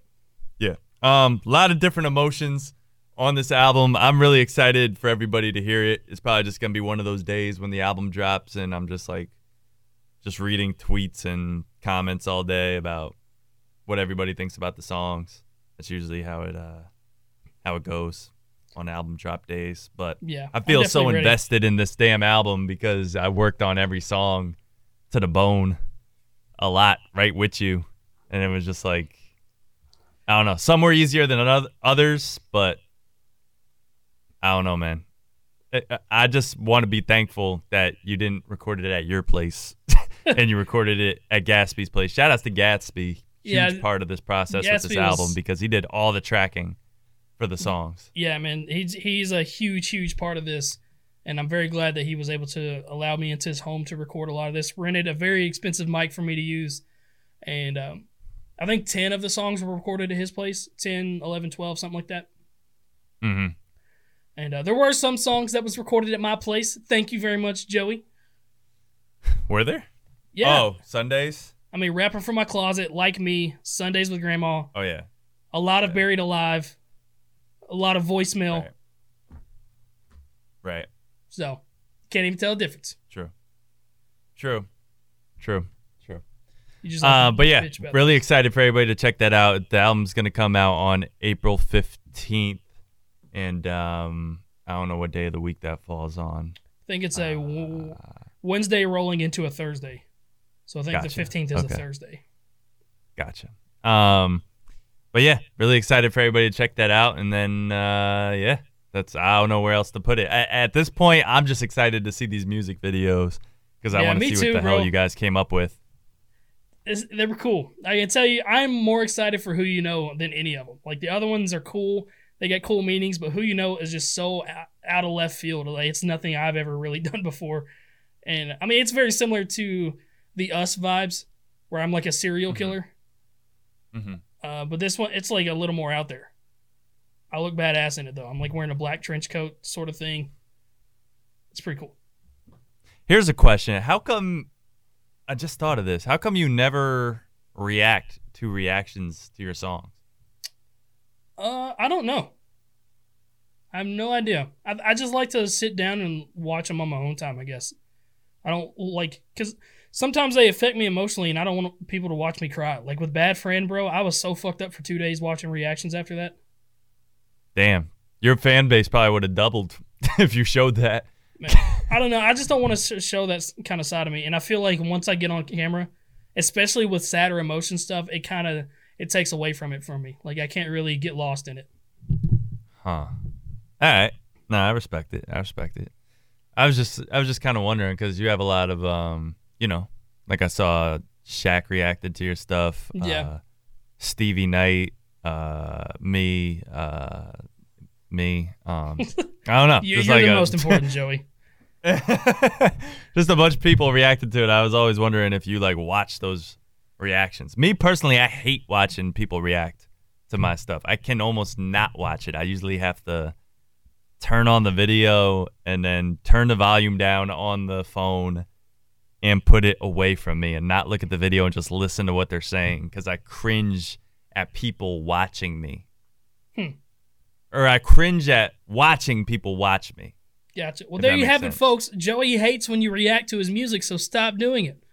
S1: Yeah. Um, a lot of different emotions on this album. I'm really excited for everybody to hear it. It's probably just gonna be one of those days when the album drops and I'm just like, just reading tweets and comments all day about what everybody thinks about the songs. That's usually how it uh how it goes on album drop days. But
S2: Yeah,
S1: I feel so
S2: ready.
S1: invested in this damn album because I worked on every song to the bone a lot right with you. And it was just like, I don't know. Some were easier than oth- others, but I don't know, man. I- just want to be thankful that you didn't record it at your place and you recorded it at Gatsby's place. Shout outs to Gatsby. Huge
S2: Yeah,
S1: part of this process with this album
S2: was-
S1: because he did all the tracking for the songs.
S2: Yeah, man, he's he's a huge, huge part of this, and I'm very glad that he was able to allow me into his home to record a lot of this. Rented a very expensive mic for me to use, and um, I think 10 of the songs were recorded at his place 10, 11, 12, something like that.
S1: hmm
S2: And uh, there were some songs that was recorded at my place. Thank you very much, Joey.
S1: Were there?
S2: Yeah,
S1: Oh, Sundays?
S2: I mean, rapper from my closet, like me, Sundays with Grandma,
S1: Oh, yeah.
S2: a lot of buried alive, a lot of voicemail.
S1: Right. Right.
S2: So can't even tell the difference.
S1: True. True. True. True.
S2: You just
S1: Uh, but yeah, really excited for everybody to check that out. The album's gonna come out on April fifteenth, and um, I don't know what day of the week that falls on.
S2: I think it's a
S1: Uh,
S2: Wednesday rolling into a Thursday. So I think the 15th is a Thursday.
S1: Gotcha. Um, but yeah, really excited for everybody to check that out, and then uh, yeah, that's I don't know where else to put it. At, at this point, I'm just excited to see these music videos because I
S2: Yeah,
S1: want to see
S2: too,
S1: what the
S2: bro.
S1: hell you guys came up with.
S2: it's, they were cool. I can tell you, I'm more excited for Who You Know than any of them. Like the other ones are cool, they get cool meanings, but Who You Know is just so out of left field. Like it's nothing I've ever really done before. And I mean, it's very similar to the Us vibes, where I'm like a serial
S1: Mhm.
S2: killer.
S1: Mm-hmm.
S2: Uh, but this one, it's like a little more out there. I look badass in it though. I'm like wearing a black trench coat sort of thing. It's pretty cool.
S1: Here's a question: How come? I just thought of this. How come you never react to reactions to your songs?
S2: Uh, I don't know. I have no idea. I, I just like to sit down and watch them on my own time. I guess I don't like because sometimes they affect me emotionally, and I don't want people to watch me cry. Like with Bad Friend, bro, I was so fucked up for two days watching reactions after that.
S1: Damn, your fan base probably would have doubled if you showed that.
S2: Man, I don't know. I just don't want to show that kind of side of me, and I feel like once I get on camera, especially with sadder emotion stuff, it kind of it takes away from it from me. Like I can't really get lost in it.
S1: Huh. All right. No, I respect it. I respect it. I was just I was just kind of wondering because you have a lot of um you know like I saw Shaq reacted to your stuff.
S2: Yeah.
S1: Uh, Stevie Knight, uh, me, uh, me. Um, I don't know.
S2: you, you're
S1: like
S2: the
S1: a-
S2: most important, Joey.
S1: just a bunch of people reacted to it. I was always wondering if you like watch those reactions. Me personally, I hate watching people react to my stuff. I can almost not watch it. I usually have to turn on the video and then turn the volume down on the phone and put it away from me and not look at the video and just listen to what they're saying because I cringe at people watching me.
S2: Hmm.
S1: Or I cringe at watching people watch me.
S2: Gotcha. Well, there you have
S1: sense.
S2: it, folks. Joey hates when you react to his music, so stop doing it.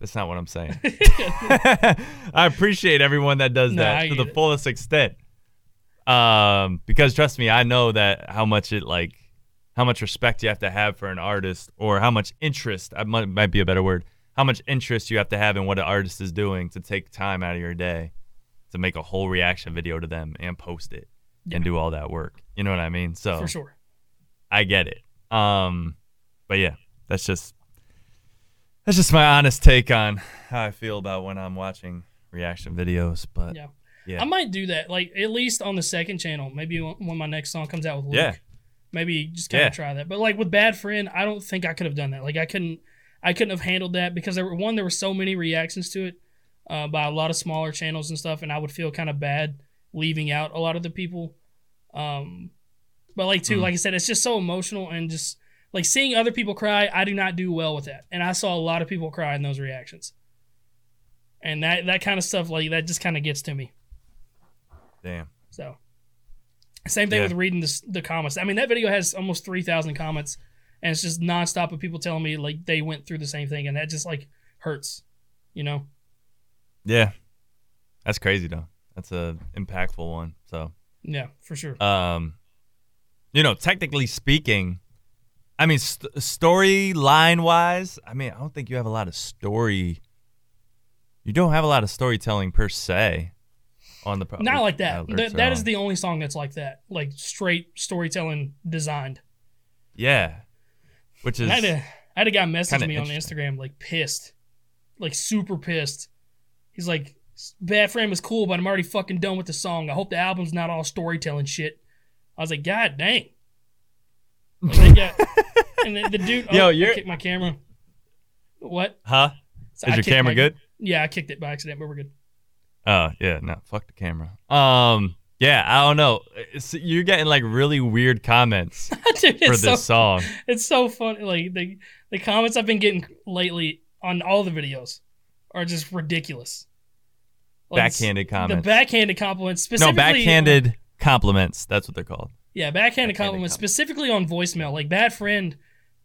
S1: That's not what I'm saying. I appreciate everyone that does
S2: No,
S1: that to the
S2: it.
S1: fullest extent. Um, because trust me, I know that how much it like, how much respect you have to have for an artist, or how much interest. I might, might be a better word. How much interest you have to have in what an artist is doing to take time out of your day to make a whole reaction video to them and post it
S2: Yeah.
S1: and do all that work. You know what I mean? So
S2: For sure.
S1: I get it. Um, but yeah, that's just that's just my honest take on how I feel about when I'm watching reaction videos. But
S2: Yeah.
S1: yeah,
S2: I might do that, like at least on the second channel. Maybe when my next song comes out with Luke.
S1: Yeah.
S2: Maybe just kind of
S1: Yeah.
S2: try that. But like with Bad Friend, I don't think I could have done that. Like I couldn't, I couldn't have handled that because there were one, there were so many reactions to it uh, by a lot of smaller channels and stuff, and I would feel kind of bad leaving out a lot of the people. Um, but like too,
S1: Mm.
S2: like I said, it's just so emotional and just like seeing other people cry. I do not do well with that, and I saw a lot of people cry in those reactions. And that that kind of stuff like that just kind of gets to me.
S1: damn.
S2: So, same thing
S1: Yeah.
S2: with reading the, the comments. I mean, that video has almost 3,000 comments, and it's just nonstop of people telling me like they went through the same thing, and that just like hurts, you know?
S1: Yeah, that's crazy though. That's a impactful one. So,
S2: Yeah, for sure.
S1: um, you know, technically speaking, I mean, st- storyline wise, I mean, I don't think you have a lot of story. You don't have a lot of storytelling per se on the pro-
S2: Not like that.
S1: uh,
S2: That,
S1: lyrics
S2: that
S1: are
S2: is
S1: on.
S2: the only song that's like that, like straight storytelling designed.
S1: yeah, which is
S2: I had, a, I had a guy message me on. Instagram like pissed, like super pissed. He's like, "Bad Friend was cool, but I'm already fucking done with the song. I hope the album's not all storytelling shit." I was like, "God dang." Like, they got- and the, the dude,
S1: Yo,
S2: oh, I
S1: you're-
S2: kicked my camera. What?
S1: huh?
S2: So
S1: Is
S2: I
S1: your camera
S2: my-
S1: good?
S2: Yeah, I kicked it by accident, but we're good.
S1: Oh yeah, no, fuck the camera. Um, yeah, I don't know. It's, you're getting like really weird comments
S2: Dude,
S1: for this
S2: so
S1: song.
S2: it's so funny. Like the the comments I've been getting lately on all the videos are just ridiculous. Like,
S1: Backhanded
S2: The
S1: comments.
S2: backhanded compliments,
S1: no, backhanded compliments. That's what they're called.
S2: Yeah, backhanded
S1: Backhanded
S2: compliments,
S1: compliments.
S2: specifically on voicemail. Like bad friend,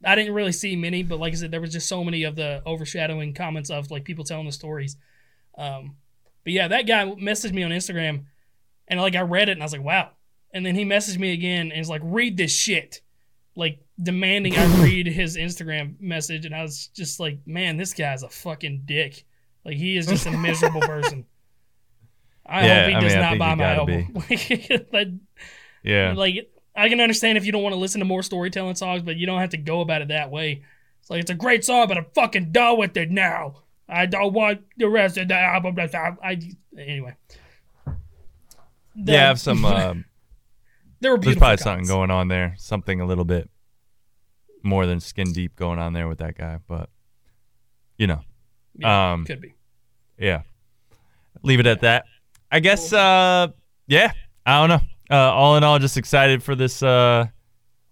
S2: I didn't really see many, but like I said, there was just so many of the overshadowing comments of like people telling the stories. Um, but yeah, that guy messaged me on Instagram, and like I read it, and I was like, wow. And then he messaged me again, and he's like, read this shit, like demanding I read his Instagram message, and I was just like, man, this guy's a fucking dick. Like he is just a miserable person. I
S1: Yeah,
S2: hope he
S1: I
S2: does
S1: mean,
S2: not buy my album. Like,
S1: Yeah.
S2: like I can understand if you don't want to listen to more storytelling songs, but you don't have to go about it that way. It's like it's a great song, but I'm fucking done with it now. I don't want the rest of the album. I, I anyway. The-
S1: yeah, have some. Um,
S2: there were
S1: there's probably
S2: comments.
S1: something going on there. Something a little bit more than skin deep going on there with that guy, but you know,
S2: Yeah,
S1: um,
S2: could be.
S1: yeah. Leave it at that. I guess. Uh, yeah. I don't know. Uh, all in all, just excited for this uh,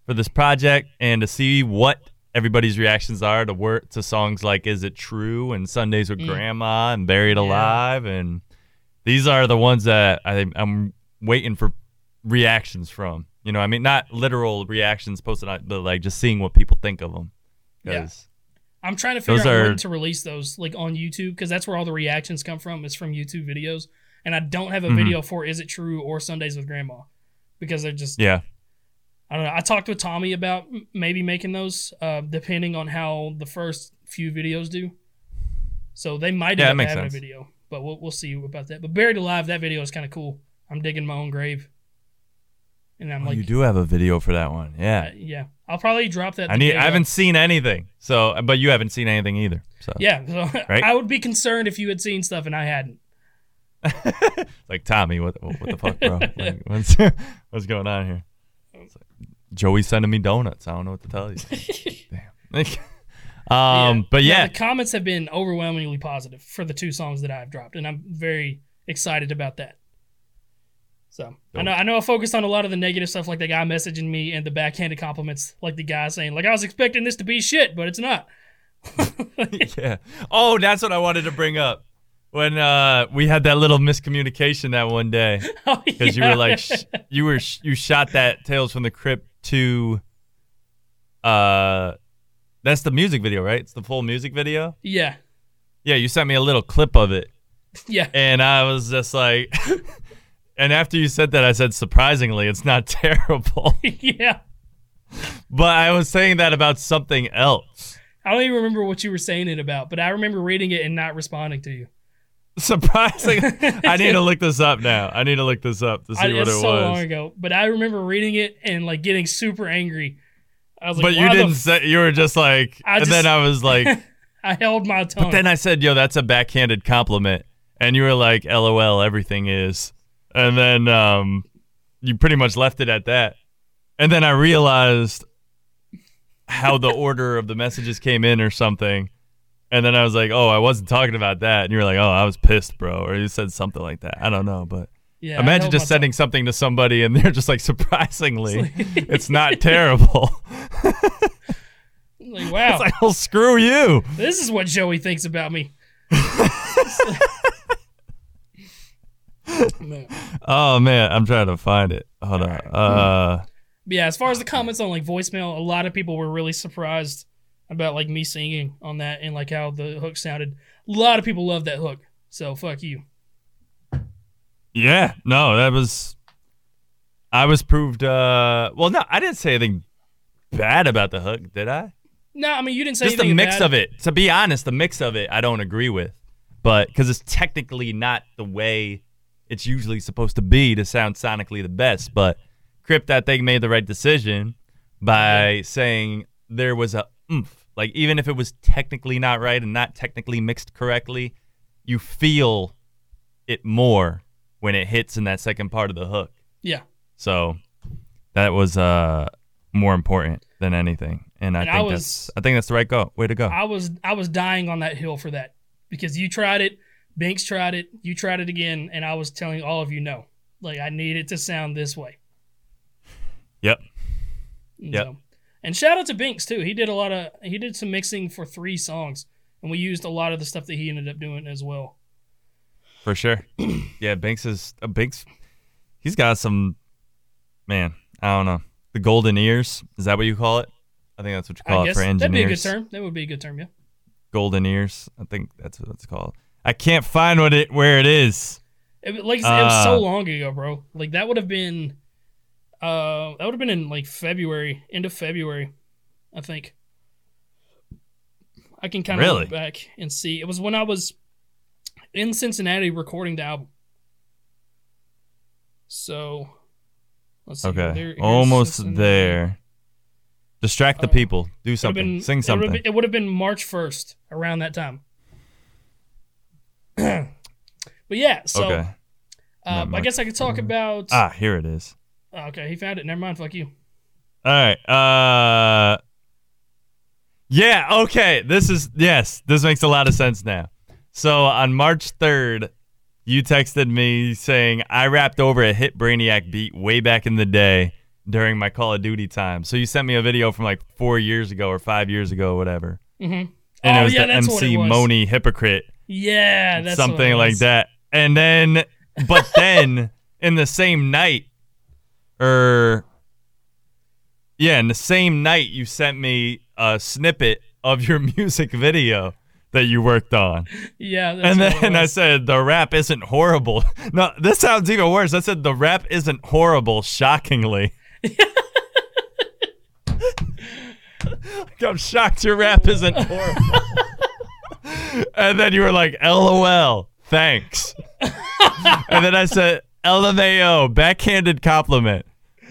S1: for this project and to see what everybody's reactions are to work to songs like "Is It True" and "Sundays with
S2: Mm.
S1: Grandma" and "Buried
S2: Yeah.
S1: Alive," and these are the ones that I think I'm waiting for reactions from. You know, I mean, not literal reactions posted on, but like just seeing what people think of them.
S2: Yeah. I'm trying to figure
S1: Those
S2: out
S1: are-
S2: when to release those, like on YouTube, because that's where all the reactions come from. It's from YouTube videos, and I don't have a
S1: Mhm.
S2: video for "Is It True" or "Sundays with Grandma," because they're just
S1: yeah,
S2: I don't know. I talked with Tommy about m- maybe making those, uh, depending on how the first few videos do. So they might
S1: Yeah,
S2: end up having
S1: sense.
S2: a video, but we'll we'll see about that. But buried alive, that video is kind of cool. I'm digging my own grave, and I'm
S1: Oh,
S2: like,
S1: you do have a video for that one. Yeah,
S2: uh, yeah, I'll probably drop that.
S1: I need. I haven't seen anything. So, but you haven't seen anything either. So
S2: Yeah, so
S1: Right?
S2: I would be concerned if you had seen stuff and I hadn't.
S1: like Tommy, what what, the fuck, bro? like, what's what's going on here? Like, Joey's sending me donuts. I don't know what to tell you. Damn. um, but
S2: No,
S1: yeah,
S2: the comments have been overwhelmingly positive for the two songs that I've dropped, and I'm very excited about that. So I know I know I focused on a lot of the negative stuff, like the guy messaging me and the backhanded compliments, like the guy saying, like I was expecting this to be shit, but it's not.
S1: yeah. Oh, that's what I wanted to bring up when uh, we had that little miscommunication that one day
S2: Oh,
S1: because you were like sh- you were sh- you shot that Tales from the Crypt to uh that's the music video, right? It's the full music video.
S2: yeah,
S1: Yeah, you sent me a little clip of it.
S2: yeah,
S1: And I was just like, and after you said that, I said, surprisingly, it's not terrible.
S2: yeah.
S1: but I was saying that about something else.
S2: I don't even remember what you were saying it about, but I remember reading it and not responding to you.
S1: Surprising. I need to look this up now. I need to look this up to see
S2: I,
S1: what it
S2: so
S1: was.
S2: So long ago, but I remember reading it and like getting super angry. I was like,
S1: but you didn't
S2: f-"
S1: say, you were just like,
S2: I
S1: and
S2: just-
S1: then I was like,
S2: I held my tongue.
S1: but then I said, yo, that's a backhanded compliment. And you were like, lol, everything is. And then um, you pretty much left it at that. And then I realized how the order of the messages came in or something. And then I was like, oh, I wasn't talking about that. And you were like, oh, I was pissed, bro. Or you said something like that. I don't know. But
S2: yeah,
S1: imagine just sending something to somebody and they're just like, surprisingly,
S2: It's
S1: not terrible.
S2: like, wow,
S1: it's like, screw you.
S2: this is what Joey thinks about me. Man.
S1: Oh, man. I'm trying to find it. Hold on. Uh,
S2: yeah, as far as the comments on like voicemail, a lot of people were really surprised about like me singing on that and like how the hook sounded. A lot of people love that hook. So fuck you.
S1: Yeah, no, that was. I was proved. uh Well, no, I didn't say anything bad about the hook, did I?
S2: No, I mean you didn't say anything.
S1: Just the mix
S2: bad.
S1: of it. To be honest, the mix of it, I don't agree with, but because it's technically not the way it's usually supposed to be to sound sonically the best. But Crypt, I think, made the right decision by saying there was a oomph. Like even if it was technically not right and not technically mixed correctly, you feel it more when it hits in that second part of the hook.
S2: Yeah.
S1: So that was uh more important than anything. And I
S2: And I
S1: think
S2: was-
S1: that's I think that's the right go way to go.
S2: I was I was dying on that hill for that because you tried it, Binks tried it, you tried it again, and I was telling all of you no. Like I need it to sound this way.
S1: Yep. Yep.
S2: so- and shout out to Binks too. He did a lot of he did some mixing for three songs, and we used a lot of the stuff that he ended up doing as well.
S1: For sure. yeah, Binks is uh, Banks he's got some man, I don't know. The golden ears, is that what you call it? I think that's what you call
S2: I
S1: it for
S2: that'd be a good term. That would be a good term. Yeah.
S1: Golden ears. I think that's what it's called. I can't find what it where it is.
S2: It, like said, it was so
S1: Uh,
S2: long ago, bro. Like that would have been, uh, that would have been in like February, end of February, I think. I can kind of
S1: Really?
S2: look back and see. It was when I was in Cincinnati recording the album. So, let's see.
S1: Okay.
S2: There-
S1: Almost
S2: Cincinnati.
S1: there. Distract the
S2: Uh,
S1: people. Do something.
S2: been-
S1: Sing something.
S2: It would have been March first around that time. But yeah, so
S1: okay.
S2: uh, I guess I could talk about.
S1: Ah, here it is.
S2: okay, he found it. Never mind. Fuck you.
S1: All right. Uh Yeah, okay. This is yes, this makes a lot of sense now. So on March 3rd, you texted me saying I rapped over a hit Brainiac beat way back in the day during my Call of Duty time. So you sent me a video from like 4 years ago or 5 years ago or whatever.
S2: Mm-hmm.
S1: And
S2: oh
S1: it was
S2: yeah,
S1: the MC. Moni hypocrite
S2: Yeah, that's what it
S1: something like that. And then, but then in the same night, or yeah, in the same night, you sent me a snippet of your music video that you worked on.
S2: Yeah,
S1: and then I said, the rap isn't horrible. No, this sounds even worse. I said, the rap isn't horrible, shockingly. Like, I'm shocked your rap isn't horrible. And then you were like, LOL, thanks. and then I said, LMAO, backhanded compliment.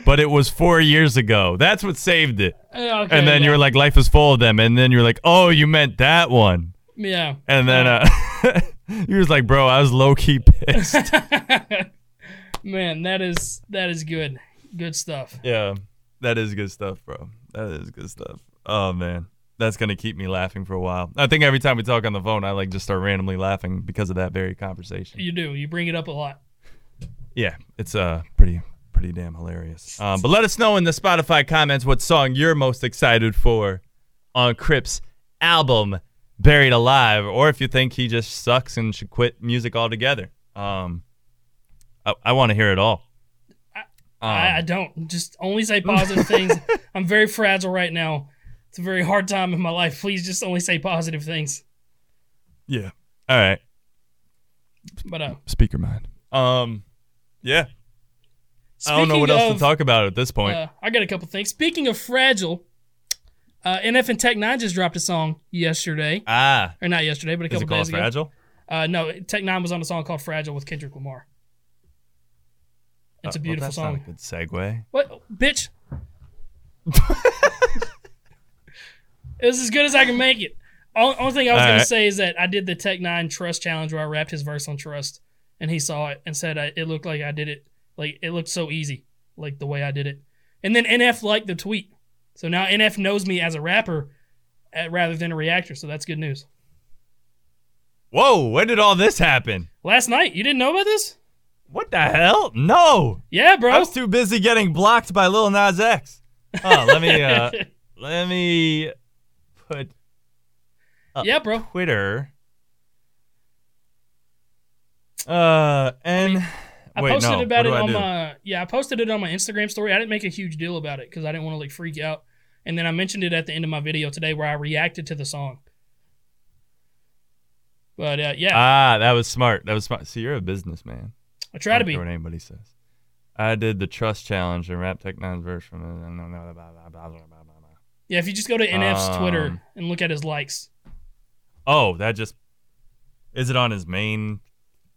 S1: But it was four years ago. That's what saved it.
S2: Okay,
S1: And then
S2: yeah.
S1: you were like, life is full of them. And then you were like, oh, you meant that one.
S2: yeah.
S1: And then uh, you was like, bro, I was low key pissed.
S2: Man, that is that is good. Good stuff.
S1: yeah, that is good stuff, bro. That is good stuff. Oh man, that's gonna keep me laughing for a while. I think every time we talk on the phone, I like just start randomly laughing because of that very conversation.
S2: You do. You bring it up a lot.
S1: Yeah, it's uh pretty pretty damn hilarious. Um, but let us know in the Spotify comments what song you're most excited for on Crypt's album Buried Alive, or if you think he just sucks and should quit music altogether. Um, I, I want to hear it all. Um,
S2: I, I don't. Just only say positive things. I'm very fragile right now. It's a very hard time in my life. Please just only say positive things.
S1: yeah. All right.
S2: But uh,
S1: Speaker mind. Um, yeah. I don't know
S2: speaking
S1: what else
S2: of,
S1: to talk about at this point.
S2: Uh, I got a couple things. Speaking of fragile, uh, NF and Tech N9ne just dropped a song yesterday,
S1: ah,
S2: or not yesterday, but a
S1: is
S2: couple
S1: it called
S2: days ago.
S1: Fragile?
S2: Uh, no, Tech N9ne was on a song called "Fragile" with Kendrick Lamar. It's
S1: Uh,
S2: a
S1: well,
S2: beautiful
S1: that's not
S2: song.
S1: a good segue.
S2: What, bitch? it was as good as I can make it. Only, only thing I was
S1: All
S2: gonna
S1: right.
S2: say is that I did the Tech N9ne Trust Challenge where I wrapped his verse on Trust, and he saw it and said I, it looked like I did it. Like it looked so easy, like the way I did it. And then NF liked the tweet, so now NF knows me as a rapper uh, rather than a reactor. So that's good news.
S1: Whoa, when did all this happen?
S2: Last night, you didn't know about this?
S1: What the hell? No.
S2: Yeah, bro.
S1: I was too busy getting blocked by Lil Nas X. Oh, let me uh let me put
S2: yeah, bro.
S1: Twitter. Uh and
S2: I
S1: wait,
S2: posted
S1: no.
S2: about it on my yeah, I posted it on my Instagram story. I didn't make a huge deal about it because I didn't want to like freak out. And then I mentioned it at the end of my video today where I reacted to the song. But uh, yeah,
S1: Ah, that was smart. That was smart. See, you're a businessman.
S2: I try
S1: I
S2: to
S1: don't
S2: be.
S1: what anybody says. I did the trust challenge and rap Tech N9ne's verse from it. and blah, blah, blah, blah, blah, blah, blah, blah.
S2: Yeah, if you just go to NF's Twitter
S1: Um,
S2: and look at his likes.
S1: Oh, that just is it on his main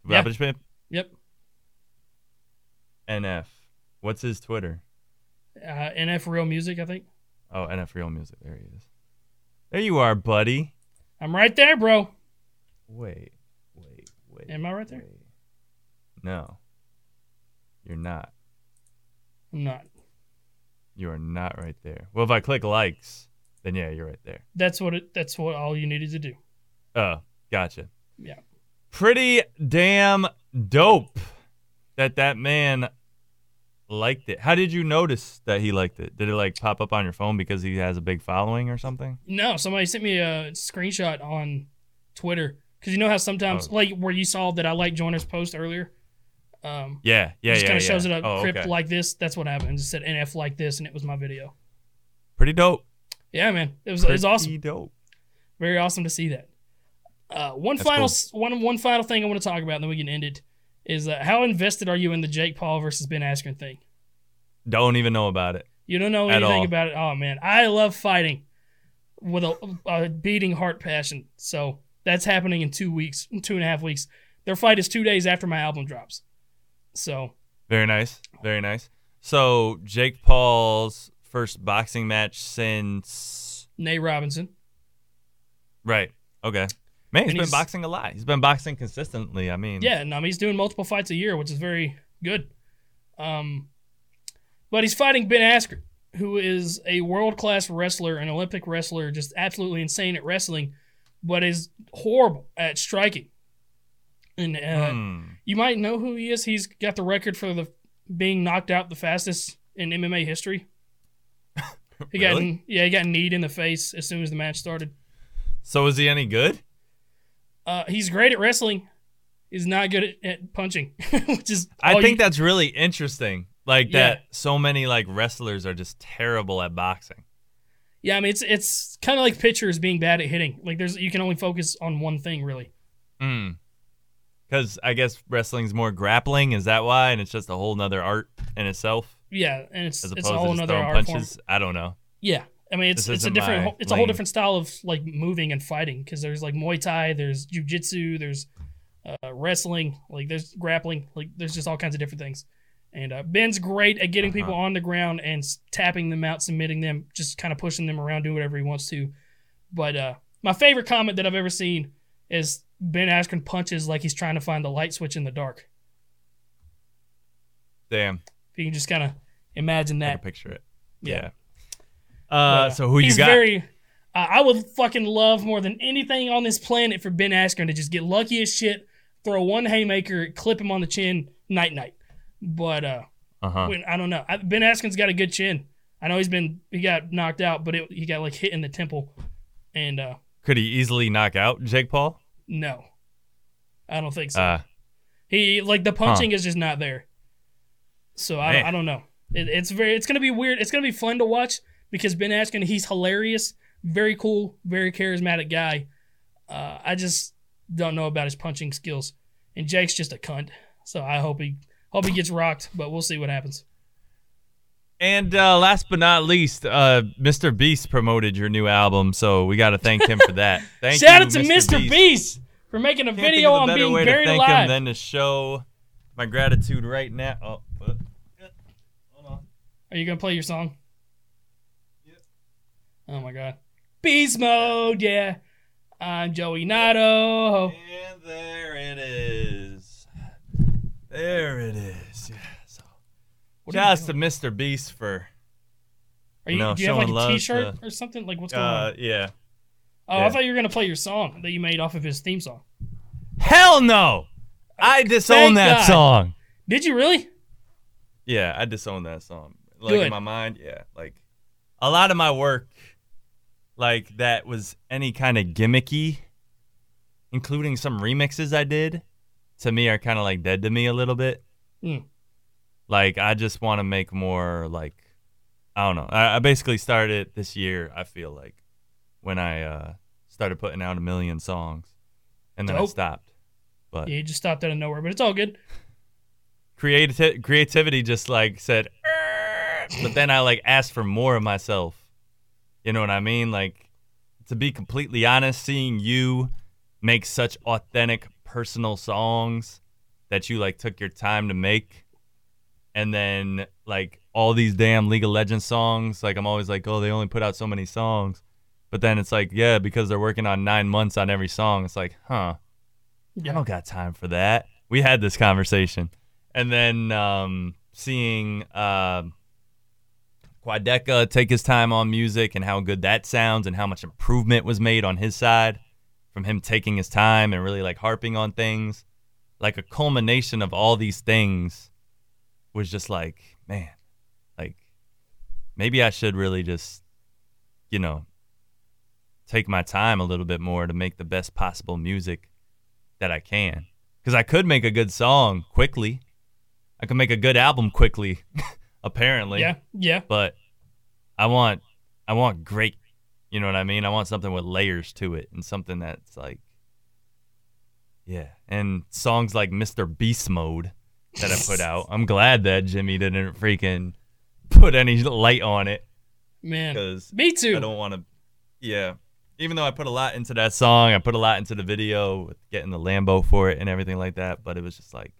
S2: Yeah. Yep.
S1: NF. What's his Twitter?
S2: Uh, NF Real Music, I think.
S1: Oh, NF Real Music. There he is. There you are, buddy.
S2: I'm right there, bro.
S1: Wait, wait, wait.
S2: Am I right there?
S1: wait. No, you're not.
S2: I'm not.
S1: You are not right there. Well, if I click likes, then yeah, you're right there.
S2: That's what it. That's what all you needed to do.
S1: Oh, gotcha.
S2: Yeah.
S1: Pretty damn dope that that man liked it. How did you notice that he liked it? Did it like pop up on your phone because he has a big following or something?
S2: No, somebody sent me a screenshot on Twitter because you know how sometimes
S1: Oh.
S2: like where you saw that I like Joyner's post earlier. Um,
S1: Yeah, yeah,
S2: just
S1: yeah.
S2: kind of
S1: yeah.
S2: shows it up
S1: oh,
S2: crypt
S1: okay.
S2: like this. That's what happened. It just said NF like this, and it was my video.
S1: Pretty dope.
S2: Yeah, man, it was it was
S1: Pretty
S2: awesome.
S1: dope.
S2: Very awesome to see that. Uh, one
S1: That's
S2: final
S1: cool.
S2: one one final thing I want to talk about, and then we can end it. Is uh, how invested are you in the Jake Paul versus Ben Askren thing?
S1: Don't even know about it.
S2: You don't know anything about it. Oh man, I love fighting with a, a beating heart passion. So that's happening in two weeks, two and a half weeks. Their fight is two days after my album drops. So
S1: Very nice. Very nice. So Jake Paul's first boxing match since
S2: Nate Robinson.
S1: right. Okay. Man, he's
S2: And
S1: been
S2: he's-
S1: boxing a lot. He's been boxing consistently. I mean,
S2: Yeah, I mean he's doing multiple fights a year, which is very good. Um, but he's fighting Ben Askren, who is a world class wrestler, an Olympic wrestler, just absolutely insane at wrestling, but is horrible at striking. And uh,
S1: hmm.
S2: You might know who he is. He's got the record for the being knocked out the fastest in MMA history. He got
S1: Really?
S2: yeah, he got kneed in the face as soon as the match started.
S1: So is he any good?
S2: Uh, he's great at wrestling. He's not good at, at punching, which is
S1: I think
S2: you-
S1: that's really interesting. Like
S2: Yeah.
S1: that so many like wrestlers are just terrible at boxing.
S2: Yeah, I mean it's it's kind of like pitchers being bad at hitting. Like there's you can only focus on one thing really.
S1: Hmm. Because I guess wrestling's more grappling. Is that why? And it's just a whole nother art in itself,
S2: Yeah, and it's
S1: as
S2: it's
S1: opposed
S2: a whole
S1: to just
S2: another
S1: throwing
S2: art form.
S1: punches. I don't know.
S2: Yeah, I mean it's
S1: This
S2: it's a different it's a whole
S1: lane.
S2: different style of like moving and fighting because there's like Muay Thai, there's jujitsu, there's uh, wrestling, like there's grappling, like there's just all kinds of different things. And uh, Ben's great at getting people
S1: Uh-huh.
S2: on the ground and tapping them out, submitting them, just kind of pushing them around, doing whatever he wants to. But uh, my favorite comment that I've ever seen is Ben Askren punches like he's trying to find the light switch in the dark.
S1: Damn.
S2: If you can just kind of imagine
S1: I
S2: that.
S1: can picture it.
S2: Yeah.
S1: Yeah. Uh,
S2: But,
S1: so who you got?
S2: Very, uh, I would fucking love more than anything on this planet for Ben Askren to just get lucky as shit, throw one haymaker, clip him on the chin, night night. But uh,
S1: uh huh.
S2: when, I don't know. I, ben Askren's got a good chin. I know he's been he got knocked out, but it, he got like hit in the temple, and uh,
S1: Could he easily knock out Jake Paul?
S2: No, I don't think so.
S1: Uh,
S2: He like the punching is just not there. So I, I don't know. It, it's very it's gonna be weird. It's gonna be fun to watch because Ben Askren he's hilarious, very cool, very charismatic guy. Uh, I just don't know about his punching skills, and Jake's just a cunt. So I hope he hope he gets rocked, but we'll see what happens.
S1: And uh, last but not least, uh, Mr. Beast promoted your new album, so we got to thank him for that. Thank
S2: Shout
S1: you,
S2: out to Mr. Beast. for making a
S1: Can't
S2: video on
S1: better
S2: being
S1: way
S2: buried
S1: to thank
S2: alive.
S1: him than to show my gratitude right now. Oh, uh, hold on.
S2: Are you gonna play your song? Oh my god. Beast mode, yeah. I'm Joey Nato.
S1: And there it is. There it is. Yeah.
S2: What are you
S1: shouts to Mr. Beast for
S2: Are you,
S1: No,
S2: do you have like
S1: showing
S2: a
S1: love
S2: T-shirt
S1: to-
S2: or something? Like what's going
S1: uh
S2: on?
S1: yeah.
S2: Oh, I
S1: yeah.
S2: thought you were gonna play your song that you made off of his theme song.
S1: Hell no. I disown
S2: Thank
S1: that
S2: God.
S1: song.
S2: Did you really?
S1: Yeah, I disown that song. Like
S2: Good.
S1: in my mind, yeah. Like a lot of my work, like that was any kind of gimmicky, including some remixes I did, to me are kind of like dead to me a little bit.
S2: Hmm.
S1: Like I just want to make more like I don't know. I, I basically started this year. I feel like when I uh, started putting out a million songs, and then I stopped. But
S2: Yeah, you just stopped out of nowhere, but it's all good.
S1: creativity creativity just like said but then i like asked for more of myself you know what i mean like to be completely honest seeing you make such authentic personal songs that you like took your time to make and then like all these damn league of legends songs like i'm always like oh they only put out so many songs but then it's like yeah because they're working on nine months on every song it's like huh I don't got time for that. We had this conversation. And then um, seeing uh, Quadeca take his time on music and how good that sounds and how much improvement was made on his side from him taking his time and really like harping on things. Like a culmination of all these things was just like, man, like maybe I should really just, you know, take my time a little bit more to make the best possible music that I can. Because I could make a good song quickly. I could make a good album quickly, apparently.
S2: Yeah, yeah.
S1: But I want I want great. You know what I mean? I want something with layers to it and something that's like Yeah. And songs like Mr. Beast Mode that I put out. I'm glad that Jimmy didn't freaking put any light on it
S2: Man,
S1: because
S2: me too.
S1: I don't want to. Yeah. Even though I put a lot into that song, I put a lot into the video with getting the Lambo for it and everything like that. But it was just like,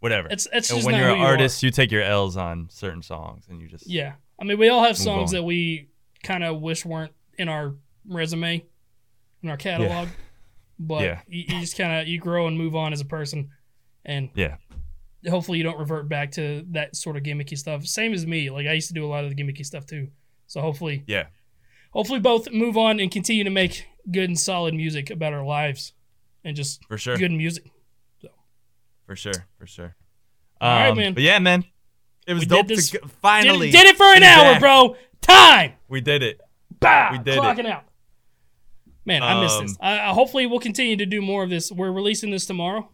S1: whatever.
S2: It's it's
S1: and
S2: just
S1: when you're an
S2: you are.
S1: artist, you take your L's on certain songs and you just.
S2: Yeah, I mean, we all have songs
S1: on.
S2: that we kind of wish weren't in our resume, in our catalog. but
S1: Yeah.
S2: you, you just kind of you grow and move on as a person, and
S1: Yeah.
S2: Hopefully you don't revert back to that sort of gimmicky stuff. Same as me. Like I used to do a lot of the gimmicky stuff too. So hopefully,
S1: Yeah.
S2: hopefully both move on and continue to make good and solid music about our lives, and just
S1: For sure.
S2: good music. So.
S1: For sure. For sure.
S2: All right,
S1: Um,
S2: man.
S1: But yeah, man. It was
S2: We
S1: dope
S2: this-
S1: to finally.
S2: Did, did it for an hour,
S1: back.
S2: bro. Time.
S1: We did it.
S2: Bah,
S1: We did it.
S2: out. Man, I missed
S1: Um,
S2: this. I, I, hopefully, we'll continue to do more of this. We're releasing this tomorrow.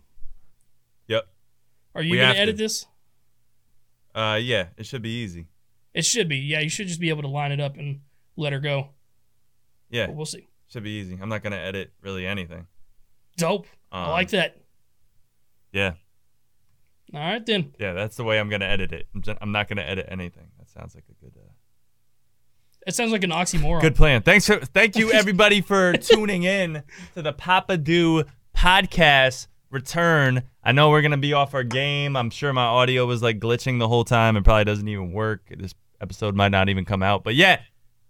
S2: Are you
S1: We
S2: gonna edit
S1: to.
S2: this?
S1: Uh, yeah. It should be easy.
S2: It should be. Yeah, you should just be able to line it up and let her go.
S1: Yeah.
S2: But we'll see.
S1: Should be easy. I'm not gonna edit really anything.
S2: Dope.
S1: Um,
S2: I like that.
S1: Yeah.
S2: All right then.
S1: Yeah. That's the way I'm gonna edit it. I'm, just, I'm not gonna edit anything. That sounds like a good. Uh,
S2: It sounds like an oxymoron.
S1: Good plan. Thanks for thank you everybody for tuning in to the Papa Do podcast return. I know we're gonna be off our game. I'm sure my audio was like glitching the whole time It probably doesn't even work. This episode might not even come out. But yeah,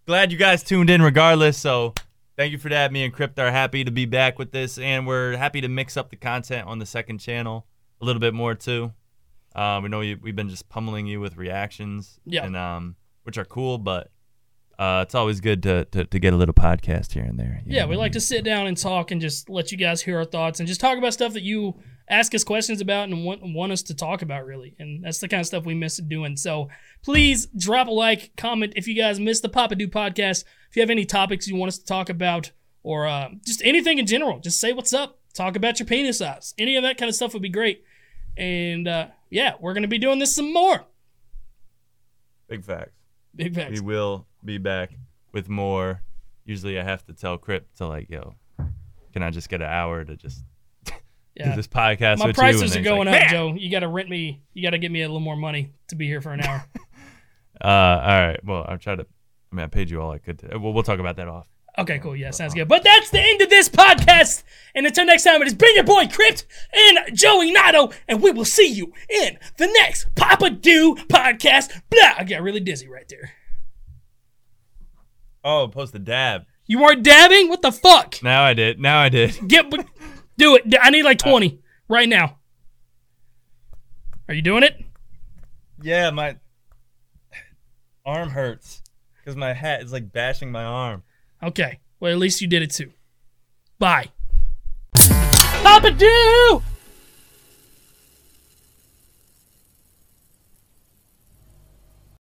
S1: glad you guys tuned in regardless. So thank you for that. Me and Crypt are happy to be back with this and we're happy to mix up the content on the second channel a little bit more too. Uh, we know you, we've been just pummeling you with reactions,
S2: Yeah.
S1: and um, which are cool, but uh, it's always good to, to, to get a little podcast here and there.
S2: Yeah, we like to sit down and talk and just let you guys hear our thoughts and just talk about stuff that you ask us questions about and want, want us to talk about, really. And that's the kind of stuff we miss doing. So please drop a like, comment if you guys missed the Papa Do podcast. If you have any topics you want us to talk about or uh, just anything in general, just say what's up. Talk about your penis size. Any of that kind of stuff would be great. And uh, yeah, we're going to be doing this some more.
S1: Big facts.
S2: Big facts.
S1: We will be back with more. Usually, I have to tell Crypt to like, yo, can I just get an hour to just
S2: Yeah.
S1: this podcast
S2: My
S1: with you? And
S2: prices are
S1: he's like,
S2: going up, Joe. You got to rent me. You got to get me a little more money to be here for an hour.
S1: Uh, all right. Well, I'll try to. I mean, I paid you all I could. To, well, we'll talk about that off.
S2: Okay, cool. Yeah, sounds good. But that's the end of this podcast. And until next time, it has been your boy Crypt and Joey Nato, and we will see you in the next Papa Do podcast. Blah! I got really dizzy right there.
S1: Oh, post the dab.
S2: You weren't dabbing? What the fuck?
S1: Now I did. Now I did.
S2: Get, do it. I need like twenty right now. Are you doing it?
S1: Yeah, my arm hurts because my hat is like bashing my arm.
S2: Okay. Well, at least you did it too. Bye. Papa Do